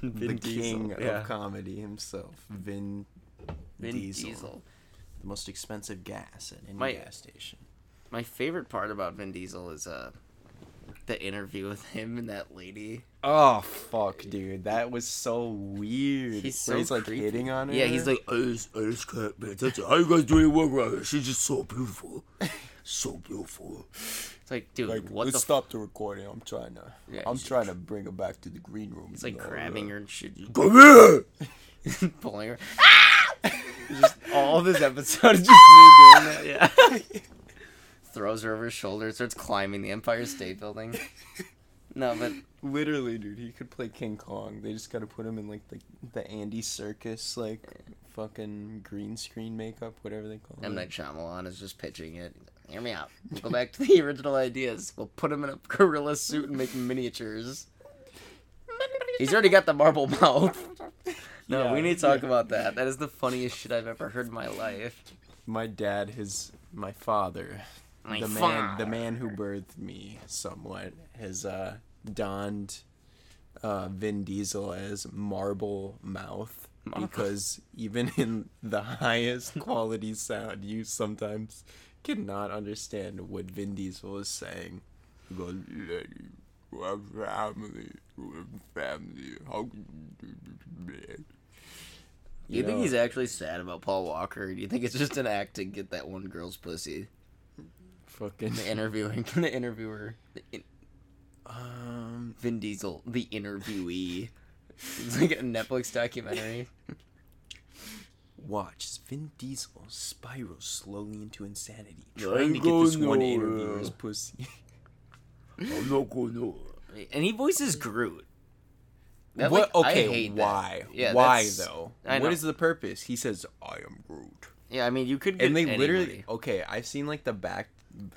the Vin king yeah. of comedy himself, Vin, Vin Diesel, Diesel. the most expensive gas at any My- gas station. My favorite part about Vin Diesel is uh, the interview with him and that lady. Oh fuck, dude, that was so weird. He's so he's like creepy. hitting on her. Yeah, he's like, I just, I just can't, man. That's how you guys doing work right here? She's just so beautiful. <laughs> So beautiful. it's like, dude, Like, what let's the? stop the recording. I'm trying to. Yeah, I'm trying to bring her back to the green room. He's like grabbing uh, her and shit, <laughs> Come here! <laughs> pulling her. just all this episode is just me doing that. Yeah. Throws her over his shoulder, starts climbing the Empire State Building. <laughs> No, but Literally, dude, he could play King Kong. They just gotta put him in like the the Andy Serkis like fucking green screen makeup, whatever they call M it. Night Shyamalan is just pitching it. Hear me out. We'll go back to the <laughs> original ideas. We'll put him in a gorilla suit and make miniatures. He's already got the marble <laughs> mouth. No, Yeah, we need to talk about that. That is the funniest shit I've ever heard in my life. My dad, his my father, The man, the man who birthed me, somewhat, has uh, donned uh, Vin Diesel as marble mouth because even <laughs> in the highest quality sound, you sometimes cannot understand what Vin Diesel is saying. He goes, we have family, we have family. How can you do this, man?" You think know, he's actually sad about Paul Walker? Do you think it's just an act to get that one girl's pussy? Fucking The <laughs> interviewing, <laughs> the interviewer, the in- um Vin Diesel, the interviewee. <laughs> It's like a Netflix documentary. watch Vin Diesel spirals slowly into insanity, trying to get this one nowhere. interviewer's pussy. I'm not going nowhere. And he voices Groot. That, what? like, Okay, why? Yeah, why though? I What know. is the purpose? He says, "I am Groot," Yeah, I mean, you could get and they literally. Okay, I've seen like the back,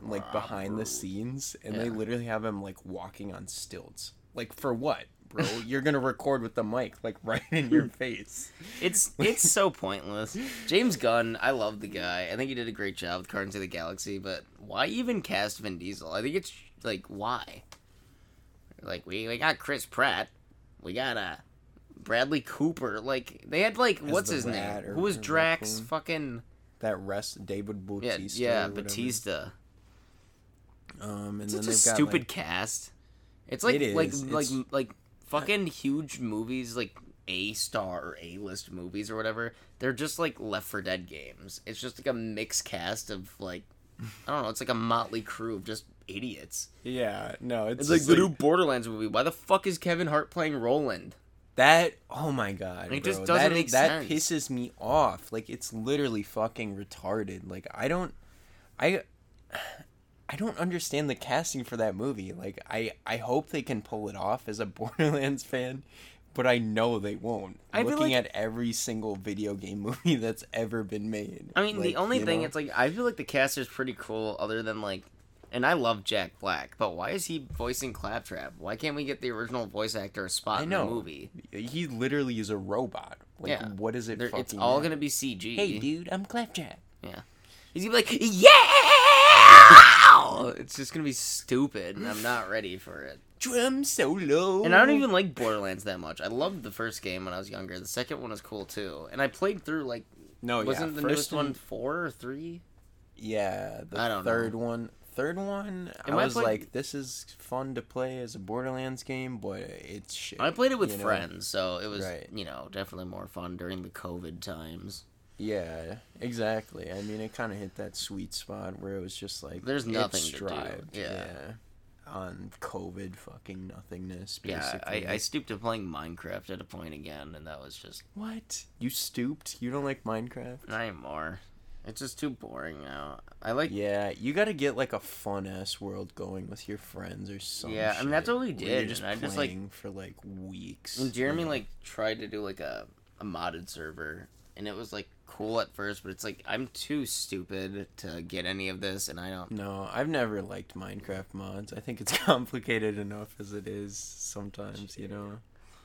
like behind the scenes, and they literally have him like walking on stilts. Like for what, bro? <laughs> You're gonna record with the mic like <laughs> right in your face. It's it's so pointless. James Gunn, I love the guy. I think he did a great job with Guardians of the Galaxy, but why even cast Vin Diesel? I think it's like why? Like we we got Chris Pratt, we got uh Bradley Cooper. Like they had like what's his name? Who was Drax? Fucking That rest, David yeah, Bautista. yeah, or whatever. Batista. Um, and It's then such a stupid like, cast. It's like It like like It's- like fucking huge movies like A star or A list movies or whatever. They're just like Left for Dead games. It's just like a mixed cast of like I don't know. It's like a motley crew of just idiots. yeah, no, it's, It's like the new Borderlands movie. Why the fuck is Kevin Hart playing Roland? That oh my god, It bro. just doesn't that, make that sense. pisses me off. Like it's literally fucking retarded. Like I don't, I, I don't understand the casting for that movie. Like I, I hope they can pull it off as a <laughs> Borderlands fan, but I know they won't. I Looking like- at every single video game <laughs> movie that's ever been made. I mean, the only thing know? it's like I feel like the cast is pretty cool, other than like, and I love Jack Black, but why is he voicing Claptrap? Why can't we get the original voice actor a spot I in the movie? he literally is a robot. Like Yeah. what is it? Fucking it's all gonna be CG. Hey, dude, I'm Claptrap. Yeah, he's gonna be like, yeah! It's just gonna be stupid, and I'm not ready for it. Drum solo. And I don't even like Borderlands that much. I loved the first game when I was younger. The second one was cool too, and I played through like No, wasn't yeah, the first newest one four or three? Yeah, the I don't third know. one. Third one, Am I I was like, this is fun to play as a Borderlands game, but it's shit. I played it with you know? friends, so it was Right. you know definitely more fun during the COVID times. Yeah, exactly. I mean, it kind of hit that sweet spot where it was just like There's nothing to do, strived, yeah. on COVID fucking nothingness. Yeah, I, I stooped to playing Minecraft at a point again, and that was just what you stooped? You don't like Minecraft? not anymore. It's just too boring now. I like Yeah, you got to get like a fun ass world going with your friends or something. Yeah, I mean, that's what we did, just I just, playing like- for like weeks. And Jeremy like tried to do like a a modded server, and it was like cool at first, but it's like I'm too stupid to get any of this, and I don't. No, I've never liked Minecraft mods. I think it's <laughs> complicated enough as it is sometimes, you know.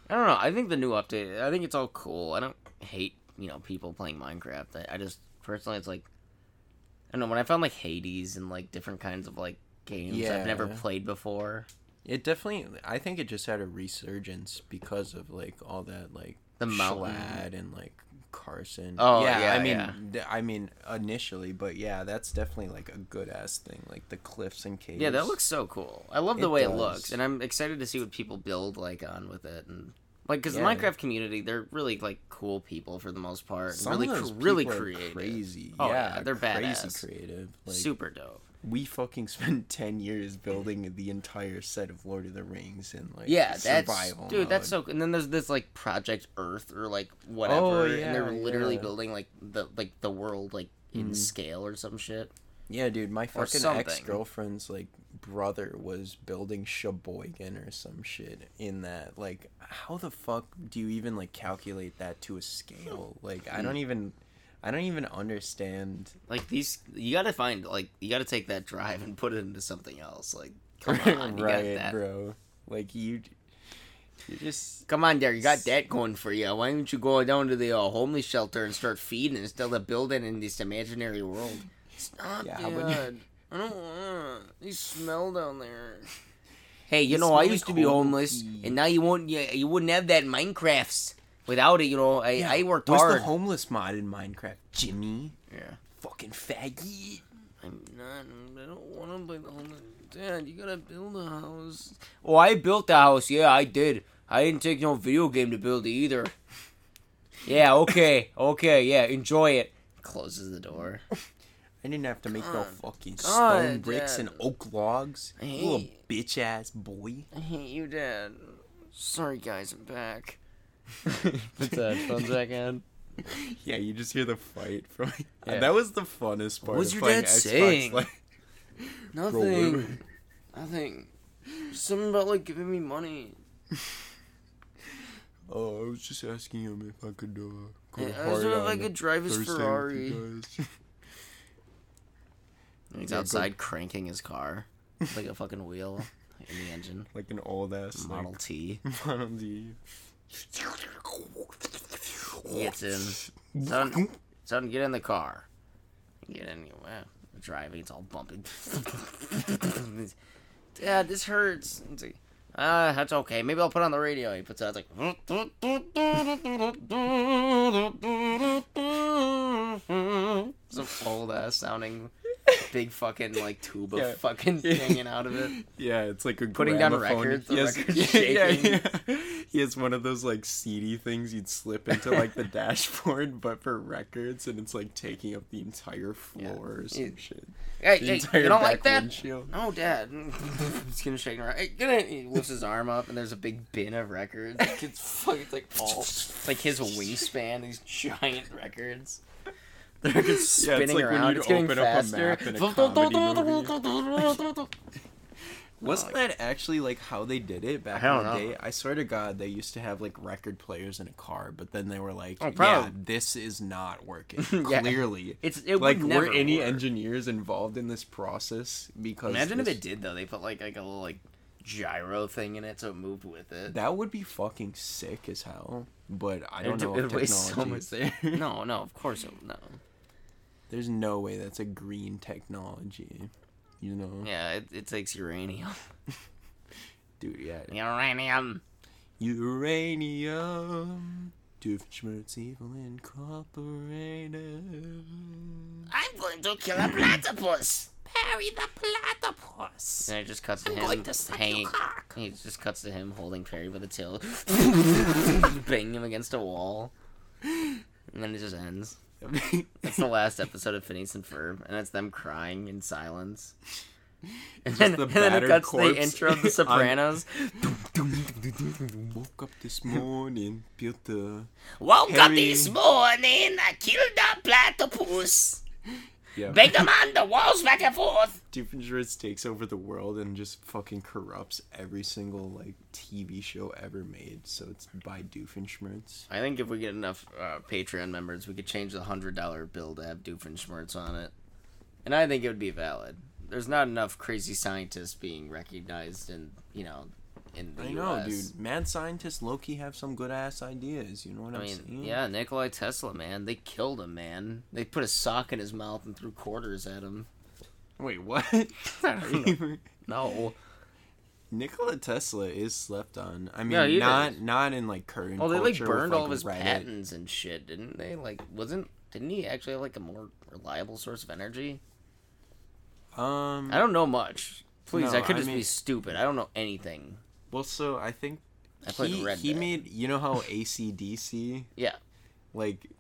I don't know. I think the new update. I think it's all cool. I don't hate you know people playing Minecraft. I, I just personally, it's like I don't know when I found like Hades and like different kinds of like games I've never played before. It definitely I think it just had a resurgence because of like all that like The mountain. And like Carson. Oh, yeah, yeah, I mean yeah. I mean initially, but yeah, that's definitely like a good ass thing, like the cliffs and caves. Yeah, that looks so cool. I love the It way it looks, and I'm excited to see what people build like on with it, and like because Yeah. the Minecraft community, they're really like cool people for the most part, and Some really, of those cr- really creative, crazy. Oh, yeah, yeah, they're crazy badass. creative. Like, super dope. We fucking <laughs> spent 10 years building the entire set of Lord of the Rings and like Yeah, that's dude. That's mode. so. And then there's this like Project Earth or like whatever, yeah, and they're literally yeah. building like the like the world like in Mhm. scale or some shit. Yeah, dude, my fucking ex-girlfriend's like brother was building Sheboygan or some shit in that. Like how the fuck do you even like calculate that to a scale? Like I don't even I don't even understand Like these, you gotta find like you gotta take that drive and put it into something else. Like come <laughs> on, you got right, that. bro. Like you you just Come on, there, you got that going for you. Why don't you go down to the uh, homeless shelter and start feeding instead of building in this imaginary world? Stop, Yeah, when you- I don't want. You smell down there. <laughs> Hey, you You know, I used to be homeless, and now you won't. You, you wouldn't have that Minecrafts without it. You know, I, Yeah, I worked Where's hard. What's the homeless mod in Minecraft? Jimmy? yeah, Fucking faggot. I'm not. I don't want to play the homeless. Dad, you gotta build a house. Oh, I built the house. Yeah, I did. I didn't take no video game to build it either. Yeah, okay, okay, yeah, enjoy it. Closes the door. <laughs> I didn't have to make no God. fucking God, stone bricks Dad. and oak logs. I You little bitch ass boy. I hate you, Dad. Sorry, guys, I'm back. Put the headphones back in. Yeah, you just hear the fight <laughs> from. Yeah. That was the funnest part. was of your dad Xbox, saying? like- <laughs> Nothing. Nothing. Something about like giving me money. <laughs> oh, I was just asking him if I could. Uh, go I was wondering if I could drive his Ferrari. He's Yeah, go- outside cranking his car like a fucking wheel in the engine. like an old ass Model like, T. Model D. Gets in. Son, son, get in the car. Get in. Wow, driving. It's all bumpy. Dad, this hurts. It's like, Ah, that's okay. Maybe I'll put on the radio. He puts it out. <laughs> It's like. Some old ass sounding big fucking like tuba Yeah. fucking <laughs> hanging out of it. Yeah, it's like a Putting down records, the He record's <laughs> yeah, shaking. yeah. He has one of those like CD things you'd slip into like the <laughs> dashboard, but for records, and it's like taking up the entire floor or some It- shit. Hey, The hey, entire you don't like that? windshield. No, Dad. He's gonna shake around. Hey, in. He lifts his arm up, and there's a big bin of records. Like, it's fucking like all like his wingspan. These giant records. The record's <laughs> Yeah, it's spinning like when around. you'd It's getting open up a faster. map in a comedy Wasn't that actually like how they did it back I in the know. day? I swear to God, they used to have like record players in a car, but then they were like, Oh, "Yeah, probably. this is not working." <laughs> Yeah. Clearly, It's it like would were never any work. engineers involved in this process? Because Imagine if it did though. They put like like a little like gyro thing in it, so it moved with it. That would be fucking sick as hell. But I don't do- know if it'd waste so much- there. <laughs> No, no, of course it, no. There's no way that's a green technology. You know, Yeah, it, it takes uranium. <laughs> dude. Yeah, Uranium. uranium. Doofenshmirtz Evil Incorporated. I'm going to kill a platypus. <clears throat> Perry the platypus. And it just cuts to him hanging. He just cuts to him holding Perry by the tail, <laughs> <laughs> banging him against a wall, and then it just ends. <laughs> That's the last episode of Phineas and Ferb, and it's them crying in silence. And then, the and then it cuts the intro of The <laughs> Sopranos. Woke up this morning, Peter. Woke up this morning, I killed a platypus. Yeah. Banged him on the walls back and forth. Doofenshmirtz takes over the world and just fucking corrupts every single like TV show ever made. So it's by Doofenshmirtz. I think if we get enough uh, Patreon members, we could change the hundred dollar bill to have Doofenshmirtz on it, and I think it would be valid. There's not enough crazy scientists being recognized in you know in the I know, US. dude. Mad scientists Loki have some good ass ideas. You know what I I'm mean, saying? yeah, Nikolai Tesla, man, they killed him, man. They put a sock in his mouth and threw quarters at him. Wait, what? <laughs> <laughs> No, Nikola Tesla is slept on. I mean, Yeah, not is. not in like current. well, they like culture with, burned all of his Reddit. patents and shit, didn't they? Like, wasn't didn't he actually have like a more reliable source of energy? Um. I don't know much. Please, No, I could I just be stupid. I don't know anything. Well, so I think I played he Red he Dead. made. You know how <laughs> ACDC Yeah. like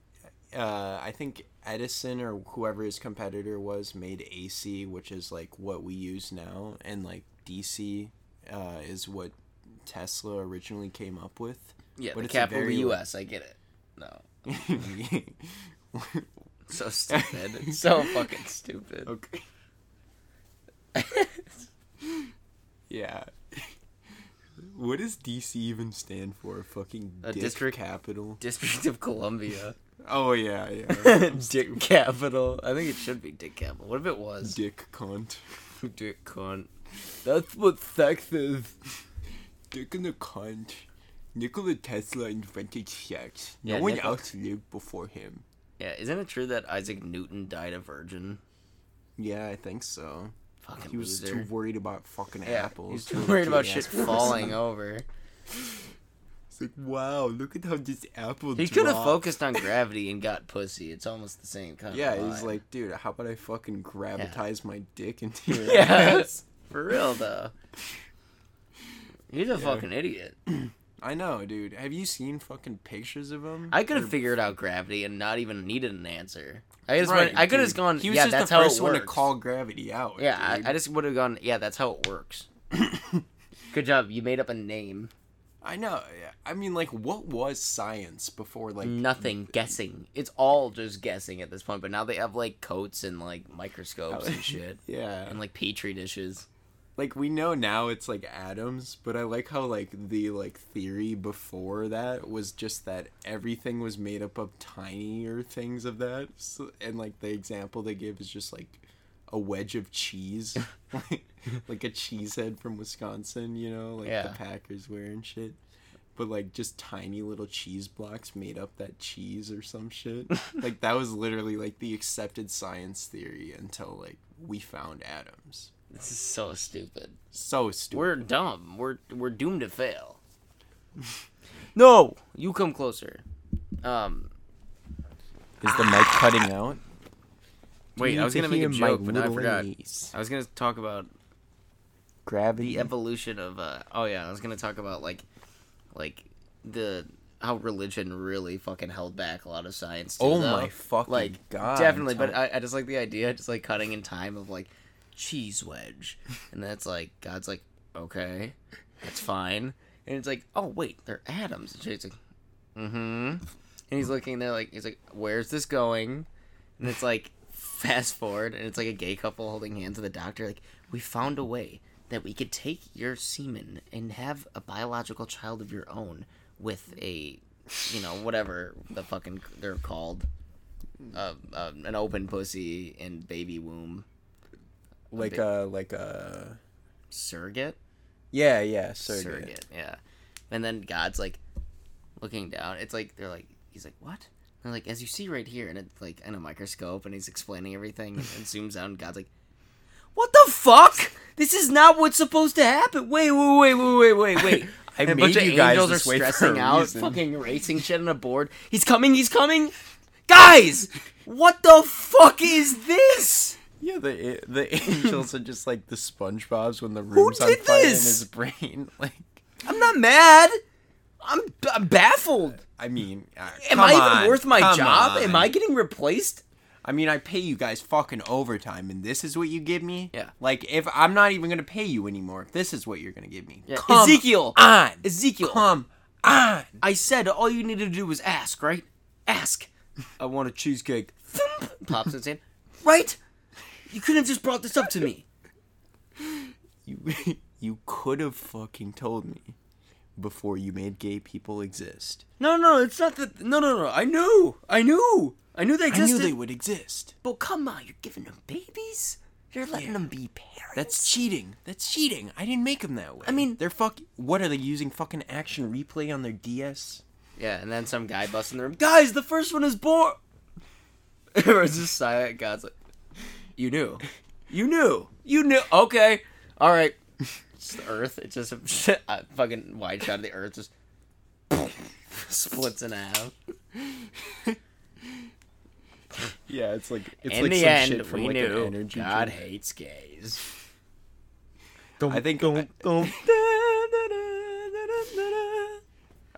uh I think Edison or whoever his competitor was made AC, which is like what we use now, and like DC uh, is what Tesla originally came up with. Yeah, But the it's a capital the very, U.S. I get it. No, <laughs> so stupid. <laughs> so fucking stupid. Okay. yeah. What does DC even stand for? Fucking A dick district- capital. District of Columbia. <laughs> Oh yeah, yeah. <laughs> Dick Capital. I think it should be Dick Capital. What if it was dick cunt. <laughs> Dick Cunt? That's what sex is. Dick in the cunt. Nikola Tesla invented sex. No Yeah, one Nikola- else lived before him. Yeah, isn't it true that Isaac Newton died a virgin? Yeah, I think so. Fucking He was loser. too worried about fucking yeah, apples. he's to too worried about shit falling over. It's like, wow, look at how this apple He could have focused on gravity and got pussy. It's almost the same kind Yeah, he's like, dude, how about I fucking gravitize my dick into your <laughs> Yeah, ass? <laughs> for real though. He's a fucking idiot. <clears throat> I know, dude. Have you seen fucking pictures of him? I could have figured out gravity and not even needed an answer. I just Right, went, I could have gone. He was yeah, just that's the how first one to call gravity out. Yeah. I, I just would have gone. Yeah, that's how it works. <laughs> Good job. You made up a name. I know. I mean, like, what was science before? Like, Nothing guessing. It's all just guessing at this point. But now they have like coats and like microscopes and <laughs> shit, yeah, and like petri dishes. Like we know now it's like atoms, but I like how like the like theory before that was just that everything was made up of tinier things of that, so, and like the example they give is just like a wedge of cheese, like, <laughs> <laughs> like a cheese head from Wisconsin, you know, like Yeah. the Packers wear and shit. But like just tiny little cheese blocks made up that cheese or some shit. <laughs> like that was literally like the accepted science theory until like we found atoms. This is so stupid. So stupid. We're dumb. We're we're doomed to fail. <laughs> no, you come closer. Um, Is the mic cutting out? wait, I was gonna make a joke, but I forgot. I was gonna talk about Gravity. the evolution of. uh Oh yeah, I was gonna talk about like, like the how religion really fucking held back a lot of science. Too, Oh though. my fucking like God, definitely. Tom. But I, I just like the idea, just like cutting in time of like cheese wedge, and that's like God's like okay, that's fine, and it's like oh wait, they're atoms. And Shade's like mm-hmm, and he's looking there like he's like where's this going, and it's like fast forward, and it's like a gay couple holding hands with the doctor like we found a way that we could take your semen and have a biological child of your own with a you know whatever the fucking they're called uh, uh, an open pussy and baby womb like bit- a like a surrogate yeah yeah surrogate. yeah and then god's like looking down it's like they're like he's like what they're like as you see right here and it's like in a microscope and he's explaining everything and, and zooms out and god's like what the fuck this is not what's supposed to happen wait wait wait wait wait wait wait <laughs> I And a made bunch of you guys angels are stressing out, reason. fucking racing shit on a board. He's coming, he's coming. Guys, what the fuck is this? Yeah, the the <laughs> angels are just like the SpongeBob's when the room's on fire in his brain. <laughs> Like, I'm not mad. I'm, I'm baffled. I mean, uh, Am I even on, worth my job? on. Am I getting replaced? I mean, I pay you guys fucking overtime, and this is what you give me. Yeah. Like, if I'm not even gonna pay you anymore, if this is what you're gonna give me, Yeah. come Ezekiel. on, Ezekiel. come on. I said all you needed to do was ask, right? Ask. <laughs> I want a cheesecake. Thump. Pops his hand. Right? You couldn't have just brought this up to me. <laughs> You you could have fucking told me before you made gay people exist. No, no, it's not that. No, no, no. I knew. I knew. I knew they existed. I knew they would exist. But come on, you're giving them babies? You're letting them be parents? That's cheating. That's cheating. I didn't make them that way. I mean- they're fuck. What are they using? Fucking action replay on their DS? Yeah, and then some guy busts in the room. Guys, the first one is born. <laughs> Everyone's just silent. God's like, you knew, you knew, you knew. Okay, all right. <laughs> It's the Earth. It's just <laughs> a, a fucking wide shot of the Earth. Just <laughs> splits in half. Yeah, it's like it's in like the some end, shit from we like knew an energy God drink. hates gays. I think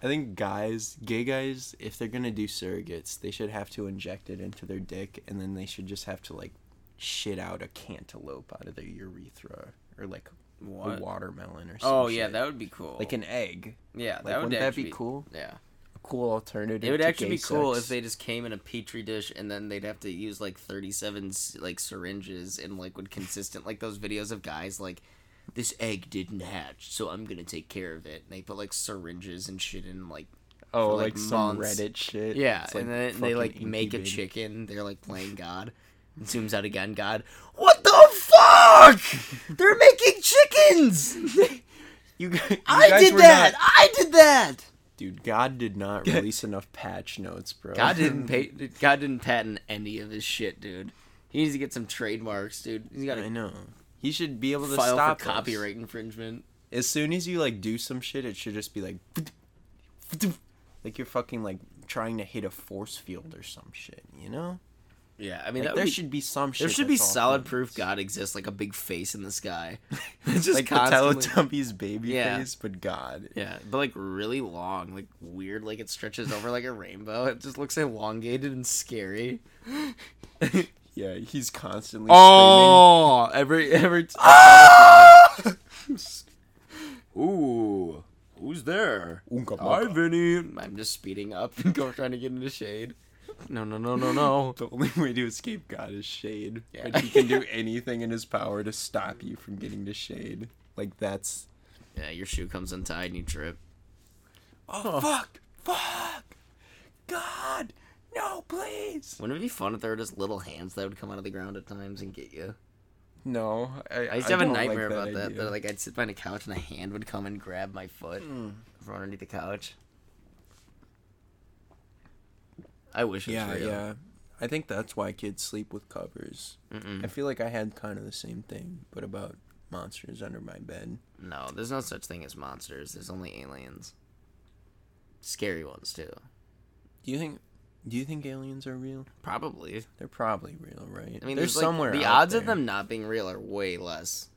I think guys, gay guys, if they're gonna do surrogates, they should have to inject it into their dick, and then they should just have to like shit out a cantaloupe out of their urethra, or like What? a watermelon or something. Oh yeah, that would be cool. like an egg. yeah, Like, that would wouldn't that be cool? Yeah. A cool alternative. It would to actually be cool if they just came in a petri dish and then they'd have to use like 37 like syringes and like would consistent like those videos of guys like this egg didn't hatch so I'm gonna take care of it and they put like syringes and shit in like oh for, like, like, some. Reddit shit. yeah It's, and then they like make a chicken they're like playing God and zooms out again God what the fuck they're making chickens <laughs> You, you I did that not- I did that dude. God did not <laughs> release enough patch notes, bro. God didn't <laughs> pay. God didn't patent any of his shit, dude. He needs to get some trademarks, dude. He's got I know. He should be able to file for stop us. copyright infringement. As soon as you like do some shit, it should just be like, like you're fucking like trying to hit a force field or some shit. You know? Yeah, I mean, Like, there be, should be some shit. there should be solid proof God exists, like a big face in the sky. <laughs> It's just like Teletubbies baby Yeah. face, but God. Yeah, but like really long, like weird, like it stretches over like a rainbow. It just looks elongated and scary. <laughs> Yeah, he's constantly oh! screaming. Oh, every every. <laughs> Ooh, Who's there? Oonka Hi. Vinny. I'm just speeding up and go trying to get into shade. No, no, no, no, no. <laughs> The only way to escape God is shade. Yeah. But he can do <laughs> anything in his power to stop you from getting to shade. Like that's Yeah, your shoe comes untied and you trip. Oh fuck! Fuck! God! No, please! Wouldn't it be fun if there were just little hands that would come out of the ground at times and get you? No, I, I used to have a don't like nightmare about that. idea. That like I'd sit behind a couch and a hand would come and grab my foot Hmm. from underneath the couch. I wish yeah, real. yeah. I think that's why kids sleep with covers. Mm-mm. I feel like I had kind of the same thing, but about monsters under my bed. No, there's no such thing as monsters. There's only aliens. Scary ones too. Do you think? Do you think aliens are real? Probably. They're probably real, right? I mean, they're there's like, somewhere. The odds of them not being real are way less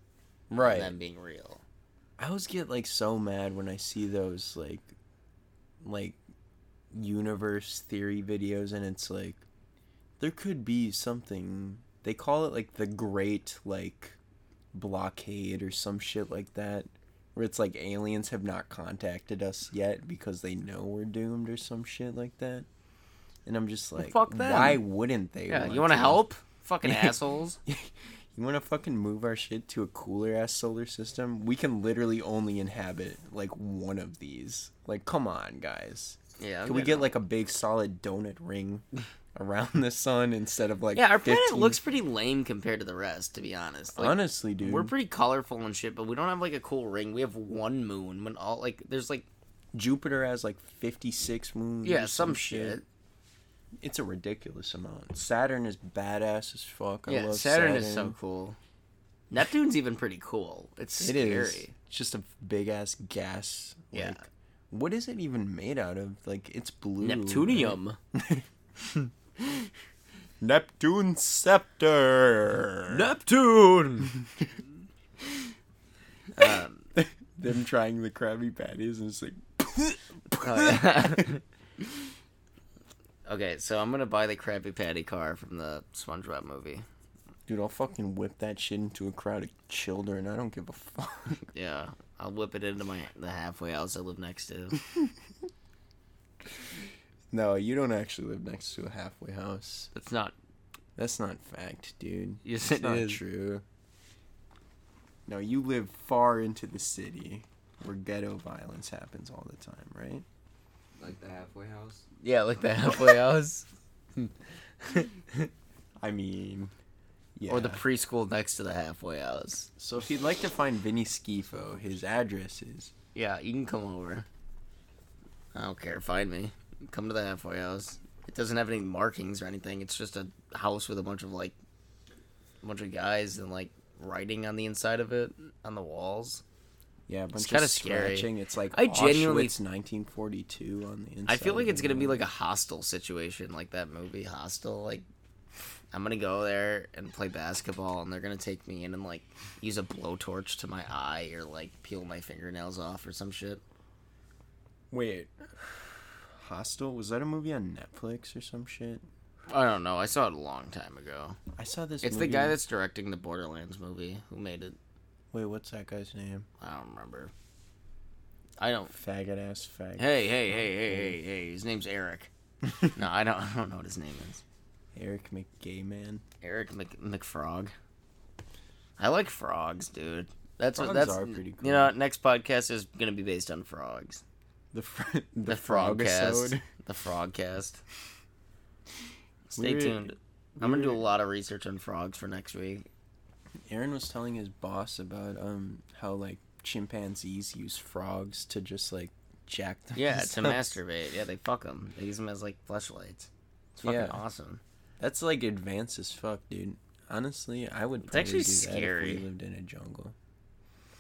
right? than them being real. I always get like so mad when I see those like like universe theory videos and it's like there could be something they call it like the great like blockade or some shit like that where it's like aliens have not contacted us yet because they know we're doomed or some shit like that. And I'm just like fuck them. why wouldn't they? Yeah, you want to help? Fucking <laughs> assholes. <laughs> You want to fucking move our shit to a cooler ass solar system? We can literally only inhabit like one of these. Like, come on, guys. Yeah. Can we get like a big solid donut ring <laughs> around the sun instead of like Yeah, our planet looks pretty lame compared to the rest, to be honest. Like, Honestly, dude. we're pretty colorful and shit, but we don't have like a cool ring. We have one moon. When all like, there's like, Jupiter has like 56 moons. yeah, some shit. It's a ridiculous amount. Saturn is badass as fuck. I yeah, love Saturn, is so cool. Neptune's even pretty cool. It's scary. is. It's just a big ass gas. Yeah. What is it even made out of? Like, it's blue. right? Neptunium. <laughs> Neptune scepter. Neptune. <laughs> um, <laughs> Them trying the Krabby Patties and it's like, oh, okay, so I'm gonna buy the Krabby Patty car from the SpongeBob movie. dude, I'll fucking whip that shit into a crowd of children. I don't give a fuck. Yeah, I'll whip it into my the halfway house I live next to. <laughs> no, you don't actually live next to a halfway house. That's not. That's not fact, dude. Yes, It's it not is. true. No, you live far into the city where ghetto violence happens all the time, right? Like the halfway house. Yeah, like the halfway <laughs> house <laughs> I mean, yeah. or the preschool next to the halfway house. so if you'd like to find Vinny Schifo, his address is Yeah, you can come over. I don't care. Find me. Come to the halfway house. It doesn't have any markings or anything. It's just a house with a bunch of like, a bunch of guys and like writing on the inside of it on the walls. yeah, a bunch kinda of scary. scratching. It's like I genuinely- Auschwitz 1942 on the inside. I feel like it's gonna be like a hostile situation, like that movie Hostel. Like, I'm gonna go there and play basketball, and they're gonna take me in and like use a blowtorch to my eye or like peel my fingernails off or some shit. Wait. Hostel? Was that a movie on Netflix or some shit? I don't know. I saw it a long time ago. I saw this It's the guy that's directing the Borderlands movie who made it. Wait, what's that guy's name? I don't remember. I don't. Faggot ass fag. Hey, hey, hey, hey, hey, hey! His name's Eric. <laughs> no, I don't. I don't know what his name is. Eric McGayman. Eric Mc, McFrog. I like frogs, dude. That's what. That's are pretty You know, next podcast is gonna be based on frogs. The fr- <laughs> the, The, frog frogcast. episode. <laughs> The frogcast. Stay We were- tuned. we I'm gonna do a lot of research on frogs for next week. Aaron was telling his boss about um how like chimpanzees use frogs to just like jack them. Yeah, to <laughs> masturbate. Yeah, they fuck them. They use them as like fleshlights. It's fucking Yeah. awesome. That's like advanced as fuck, dude. Honestly, I would It's probably actually do that scary. if we lived in a jungle.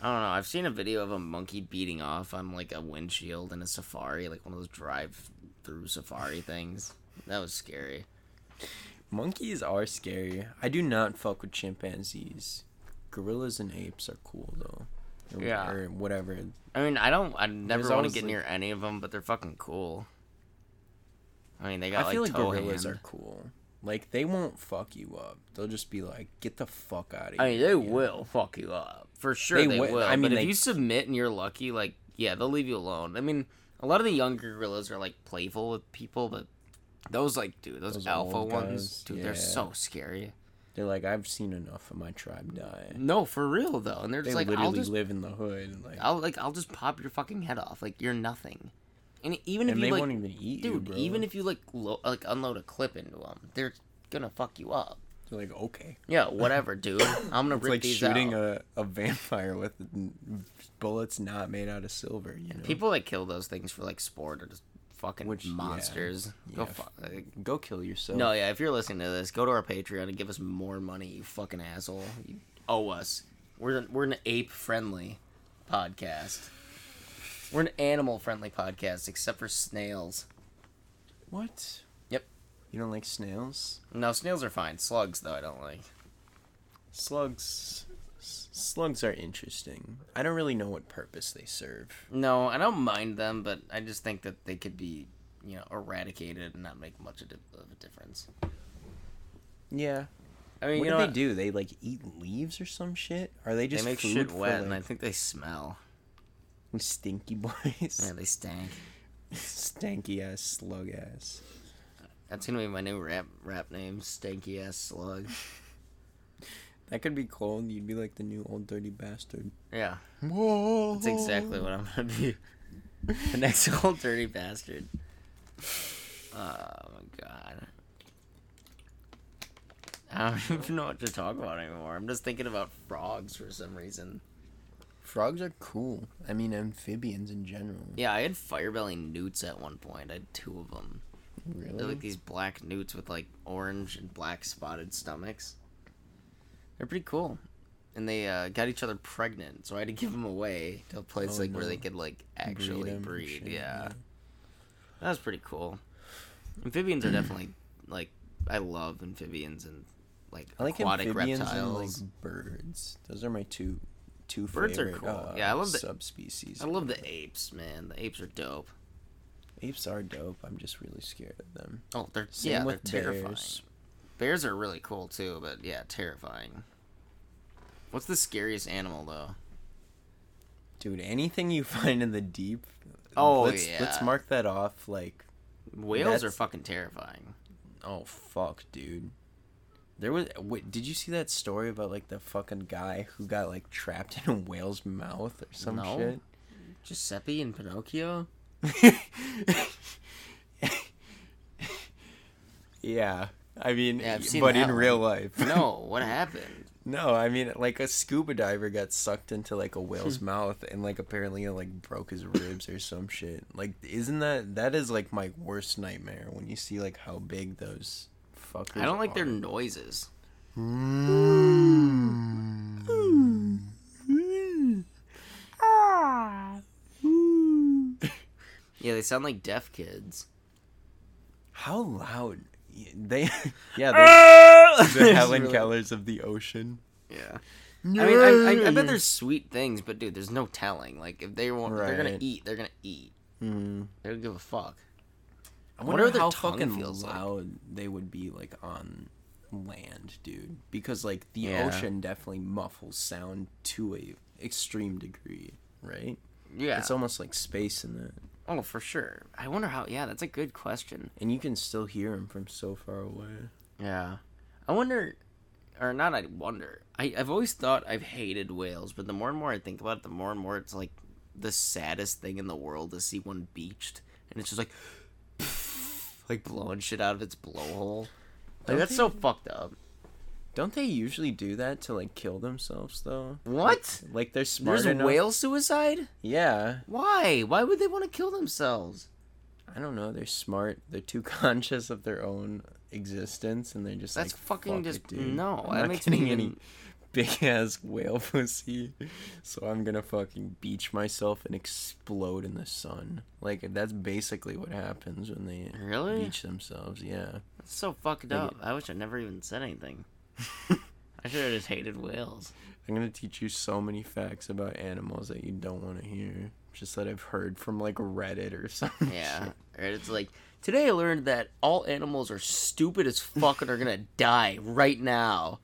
I don't know. I've seen a video of a monkey beating off on like a windshield in a safari, like one of those drive-through safari <laughs> things. That was scary. Monkeys are scary. I do not fuck with chimpanzees. Gorillas and apes are cool though. Or, Yeah. Or whatever. I mean, I don't. I never want to get like- near any of them, but they're fucking cool. I mean, they got I feel like like toe gorillas hand. are cool. Like they won't fuck you up. They'll just be like, "Get the fuck out of here." I mean, they know? will fuck you up for sure. They They, wi- will. I mean, but they- if you submit and you're lucky, like yeah, they'll leave you alone. I mean, a lot of the younger gorillas are like playful with people, but those like, dude, those, Those alpha ones, dude, they're so scary. They're like, I've seen enough of my tribe die. No, for real though, and they're They just like, literally I'll just, live in the hood. Like, I'll like, I'll just pop your fucking head off. Like you're nothing. And even if and you they like, won't even eat you, dude, bro. even if you like, lo- like unload a clip into them, they're gonna fuck you up. They're like, okay. Yeah, whatever, dude. <coughs> I'm gonna It's rip like these shooting out. a, a vampire with bullets not made out of silver, you know? People that kill those things for like sport are just fucking Which- yeah. monsters. Go Yeah, fu- like, Go kill yourself. No, yeah, if you're listening to this, go to our Patreon and give us more money, you fucking asshole. You owe us. We're we're an ape friendly podcast. We're an animal friendly podcast, except for snails. What? Yep. You don't like snails? No, snails are fine. Slugs, though, I don't like. Slugs. s- Slugs are interesting. I don't really know what purpose they serve. No, I don't mind them, but I just think that they could be, you know, eradicated and not make much of a difference. Yeah. I mean, What you do know, they do? They like eat leaves or some shit? Are they just They make food shit for, wet, and I think they smell. Stinky boys? Yeah, they stank. Stanky ass slug ass. That's gonna be my new rap rap name, Stanky Ass Slug. <laughs> That could be cool. You'd be like the new old dirty bastard. Yeah, Whoa. that's exactly what I'm gonna be. The next <laughs> old dirty bastard. Oh my god. I don't <laughs> even know what to talk about anymore. I'm just thinking about frogs for some reason. Frogs are cool. I mean, amphibians in general. Yeah, I had firebelly newts at one point. I had two of them. They're Really? like these black newts with like orange and black spotted stomachs. They're pretty cool. And they uh, got each other pregnant, so I had to give them away to a place Oh, like where they could like actually and breed. shit, yeah. that was pretty cool. Amphibians are definitely like I love amphibians and like I like aquatic amphibians reptiles. and like birds. Those are my two two Birds are cool. uh, Yeah, I love the- subspecies. I love the apes, man. The apes are dope. apes are dope. I'm just really scared of them. Oh, they're Same yeah, with they're terrifying. bears. Bears are really cool too, but yeah, terrifying. What's the scariest animal though? Dude, anything you <laughs> find in the deep. Oh, let's, Let's mark that off. Like, Whales are fucking terrifying. oh fuck, dude. There was. Wait, did you see that story about like the fucking guy who got like trapped <laughs> in a whale's mouth or some No. shit? Giuseppe and Pinocchio. <laughs> yeah, I mean, Yeah, but in one. real life. No, <laughs> what happened? No, I mean like a scuba diver got sucked into like a whale's hmm. mouth and like apparently it like broke his ribs or some shit. Like isn't that that is like my worst nightmare when you see like how big those fuckers I don't like their are. noises. Yeah, they sound like deaf kids. How loud they <laughs> yeah, they're <laughs> the Helen Really- Kellers of the ocean. Yeah. I mean, I, I, I bet there's sweet things, but dude, there's no telling. Like, if they want, they're gonna eat. They're gonna eat. Mm. They don't give a fuck. I wonder wonder what their how fucking feels like. loud they would be like on land, dude. Because like the Yeah. ocean definitely muffles sound to a extreme degree, right? Yeah. It's almost like space in that, oh, for sure. I wonder how. Yeah, that's a good question. and you can still hear them from so far away. Yeah. I wonder, or not, I wonder. I, I've always thought I've hated whales, but the more and more I think about it, the more and more it's like the saddest thing in the world to see one beached. And it's just like, like blowing shit out of its blowhole. Like, that's so fucked up. Don't they usually do that to like kill themselves though? What? Like they're smart There's enough. whale suicide? Yeah, Why? Why would they want to kill themselves? I don't know. They're smart. They're too <laughs> conscious of their own existence, and they're just That's like, fucking "Fuck just it, no. I'm that makes me any big <laughs> ass whale pussy, so I'm gonna fucking beach myself and explode in the sun. Like that's basically what happens when they Really? beach themselves. Yeah. That's so fucked up. I wish I never even said anything. <laughs> I should have just hated whales. I'm gonna teach you so many facts about animals that you don't want to hear. Just that I've heard from like Reddit or <laughs> something. Yeah. Right? It's like today I learned that all animals are stupid as fuck and are gonna die right now.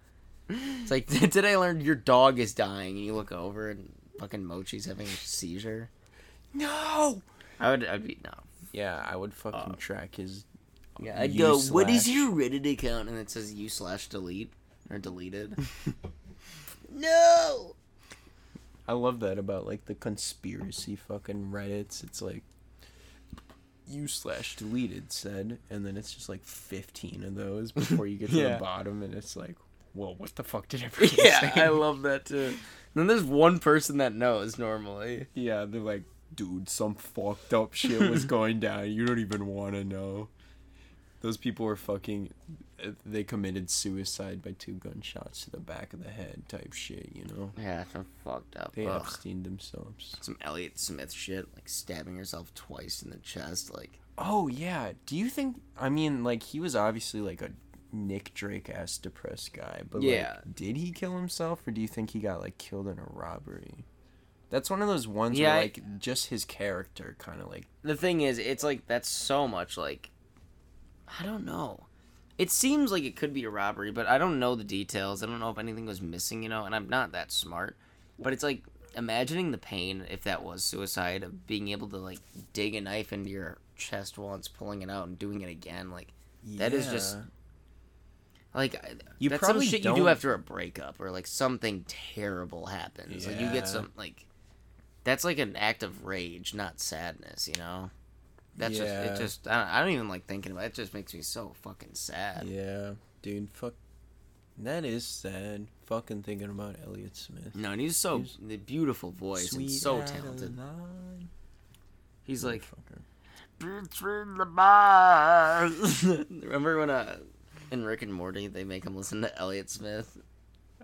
It's like <laughs> today I learned your dog is dying and you look over and fucking Mochi's having a seizure. No. I would. I'd be no. Yeah, I would fucking uh, track his. Yeah, I'd go. What is slash- your Reddit account? And it says you slash delete or deleted. <laughs> no. I love that about like the conspiracy fucking Reddits. It's like you slash deleted said, and then it's just like fifteen of those before you get to <laughs> Yeah. the bottom, and it's like, well, what the fuck did everyone <laughs> Yeah, say? I love that too. then there's one person that knows normally. Yeah, they're like, dude, some fucked up shit was <laughs> going down. You don't even want to know. Those people were fucking. Eh, they committed suicide by two gunshots to the back of the head, type shit. You know, Yeah, some fucked up. they Ugh. Epstein themselves. Some Elliott Smith shit, like stabbing herself twice in the chest. Like, Oh yeah. Do you think? I mean, like he was obviously like a Nick Drake ass depressed guy, but Yeah. like, did he kill himself, or do you think he got like killed in a robbery? That's one of those ones Yeah, where like just his character kind of like the thing is, it's like that's so much like, I don't know. It seems like it could be a robbery, but I don't know the details. I don't know if anything was missing, you know. And I'm not that smart, but it's like imagining the pain if that was suicide of being able to like dig a knife into your chest once, pulling it out, and doing it again. Like That is just- Yeah. Like You that's some probably shit you do after a breakup or like something terrible happens. Like you get some like that's like an act of rage, not sadness. You know. That's just it. Just I don't, I don't even like thinking about it. It just makes me so fucking sad. Yeah, dude, fuck. That is sad. Fucking thinking about Elliott Smith. No, and he's so He's- the beautiful voice and so talented. He's like Between the bars. <laughs> remember when uh in Rick and Morty they make him listen to Elliott Smith.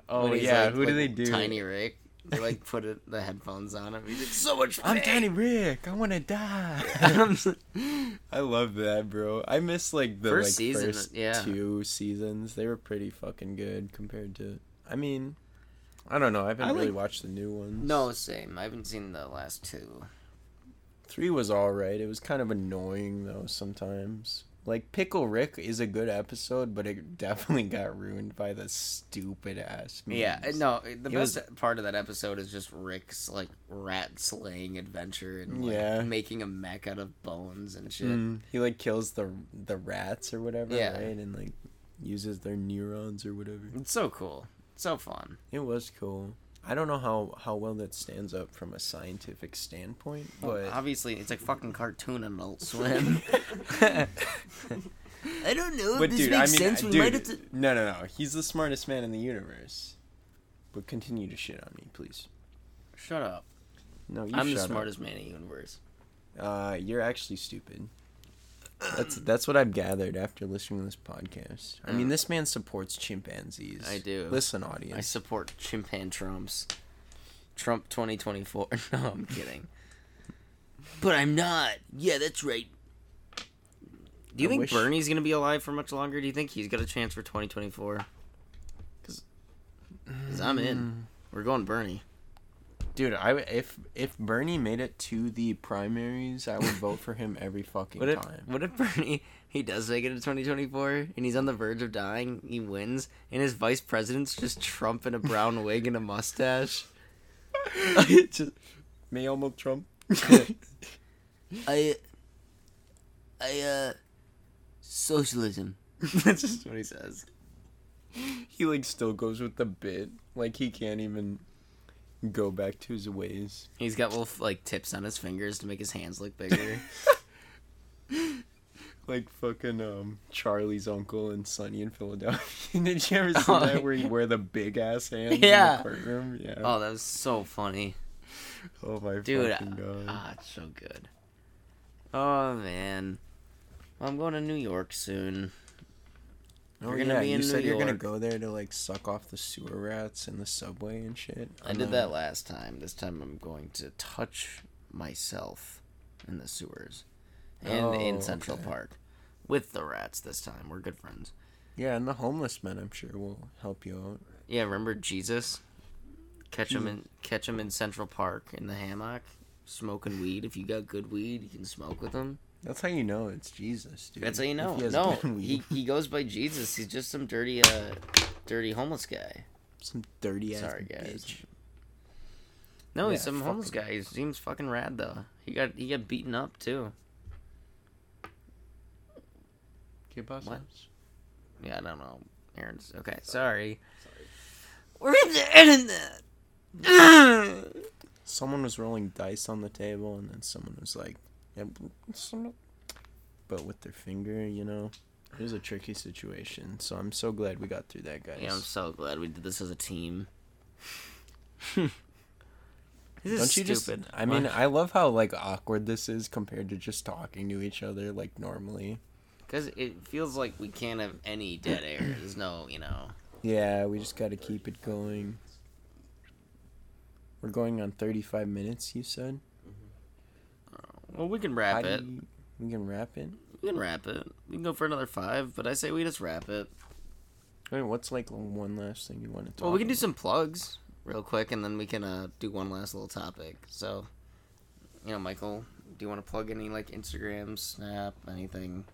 Oh yeah, like- who do they do? Tiny Rick. They like put it, the headphones on him. He's like so much. I'm. Tiny Rick. I want to die. <laughs> I love that, bro. I miss like the First like, season, first yeah. two seasons. They were pretty fucking good compared to. I mean, I don't know. I haven't I really like- watched the new ones. No, same. I haven't seen the last two. three was all right. It was kind of annoying though sometimes. Like Pickle Rick is a good episode, but it <laughs> definitely got ruined by the stupid ass. Yeah, no. The It was- best part of that episode is just Rick's like rat slaying adventure and like, Yeah. making a mech out of bones and shit. Mm, he like kills the the rats or whatever, Yeah. right? And like uses their neurons or whatever. It's so cool, so fun. It was cool. I don't know how how well that stands up from a scientific standpoint, but Obviously, it's like fucking cartoon on Adult Swim. I don't know. but this dude, makes I mean, sense. We dude, might have to. no, no, no. He's the smartest man in the universe. But continue to shit on me, please. Shut up. No, you I'm the shut up. smartest man in the universe. Uh, you're actually stupid. That's that's what I've gathered after listening to this podcast. I mean, this man supports chimpanzees. I do. Listen, audience. I support chimpan Trumps. Trump 2024. <laughs> No, I'm kidding. But I'm not. Yeah, that's right. Do you I think wish- Bernie's gonna be alive for much longer? Do you think he's got a chance for 2024? Because I'm Mm. in. We're going Bernie. Dude, I w- if if Bernie made it to the primaries, I would vote for him <laughs> every fucking What if time. what if Bernie he does make it to 2024 and he's on the verge of dying? He wins and his vice president's just Trump in a brown wig and a mustache. <laughs> Just, May almost Trump. <laughs> I, I, uh, socialism. That's just what he says. he like still goes with the bit. Like he can't even go back to his ways. He's got little like tips on his fingers to make his hands look bigger. <laughs> <laughs> Like fucking um Charlie's uncle and Sunny in Philadelphia. <laughs> Did you ever see Oh, that where you wear the big ass hands Yeah. in the courtroom? Yeah. oh, that was so funny, Oh my dude. fucking god. Ah, it's so good. Oh man, well, I'm going to New York soon. Oh we're gonna yeah, be you in said New you're gonna go there to like suck off the sewer rats in the subway and shit. I I'm did not- that last time. This time I'm going to touch myself in the sewers and oh, in Oh, Central okay. Park with the rats. This time we're good friends. Yeah, and the homeless men I'm sure will help you out. Yeah, remember Jesus? Catch him in catch him in Central Park in the hammock, smoking weed. If you got good weed, you can smoke with him. That's how you know it's Jesus, dude. That's how you know. he No, he he goes by Jesus. He's just some dirty uh dirty homeless guy. some dirty ass Sorry, guys. bitch. No, he's Yeah, some homeless fucking- guy. He seems fucking rad though. He got he got beaten up too. What? Yeah, I don't know. Aaron's okay. Sorry. Sorry. We're in the internet. Someone was rolling dice on the table, and then someone was like, yeah, some- but with their finger, you know. It was a tricky situation, so I'm so glad we got through that, guys. Yeah, I'm so glad we did this as a team. <laughs> this is Don't you stupid. just? I mean, I love how like awkward this is compared to just talking to each other like normally. because it feels like we can't have any dead air. <clears throat> There's no, you know. Yeah, we just got to keep it going. We're going on 35 minutes, you said. Well, we can wrap it. you- we can wrap it. We can wrap it. We can go for another five, but I say we just wrap it. Wait, what's like one last thing you want to talk? Well, we can do some plugs real quick, and then we can uh, do one last little topic. So, you know, Michael, do you want to plug any like Instagram, Snap, anything?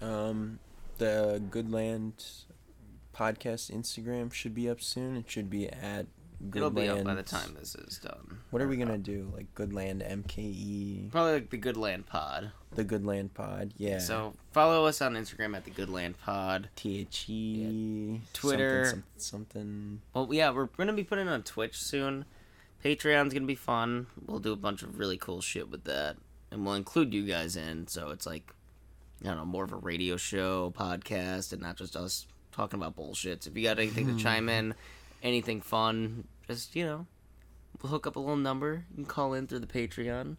Um, the Goodland podcast Instagram should be up soon. It should be at. It'll be up by the time this is done. What are we gonna do? Like Goodland MKE, Probably like the Goodland Pod. the Goodland Pod. Yeah. So follow us on Instagram at the Goodland Pod. THE, Twitter. something, some- something. Well, yeah, we're gonna be putting it on Twitch soon. Patreon's gonna be fun. We'll do a bunch of really cool shit with that, and we'll include you guys in. So it's like, I don't know, more of a radio show, podcast, and not just us talking about bullshit. So if you got anything to chime <laughs> in, anything fun, just you know, we'll hook up a little number. You can call in through the Patreon.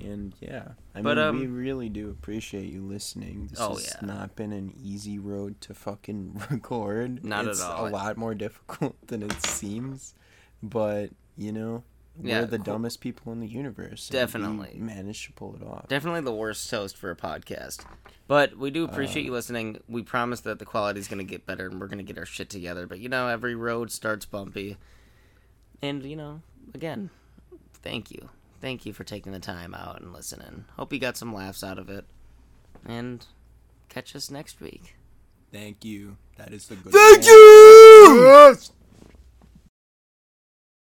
And yeah, I But, mean, um, we really do appreciate you listening. This Oh, has yeah. not been an easy road to fucking <laughs> record. Not at it's all. a lot more difficult <laughs> than it seems, but you know, we're the cool. dumbest people in the universe. and we Definitely. managed to pull it off. Definitely the worst host for a podcast. But we do appreciate uh, you listening. We promise that the quality is going to get better and we're going to get our shit together. But you know, every road starts bumpy. And, you know, again, thank you. Thank you for taking the time out and listening. Hope you got some laughs out of it. And catch us next week. Thank you. That is the good. Thank you!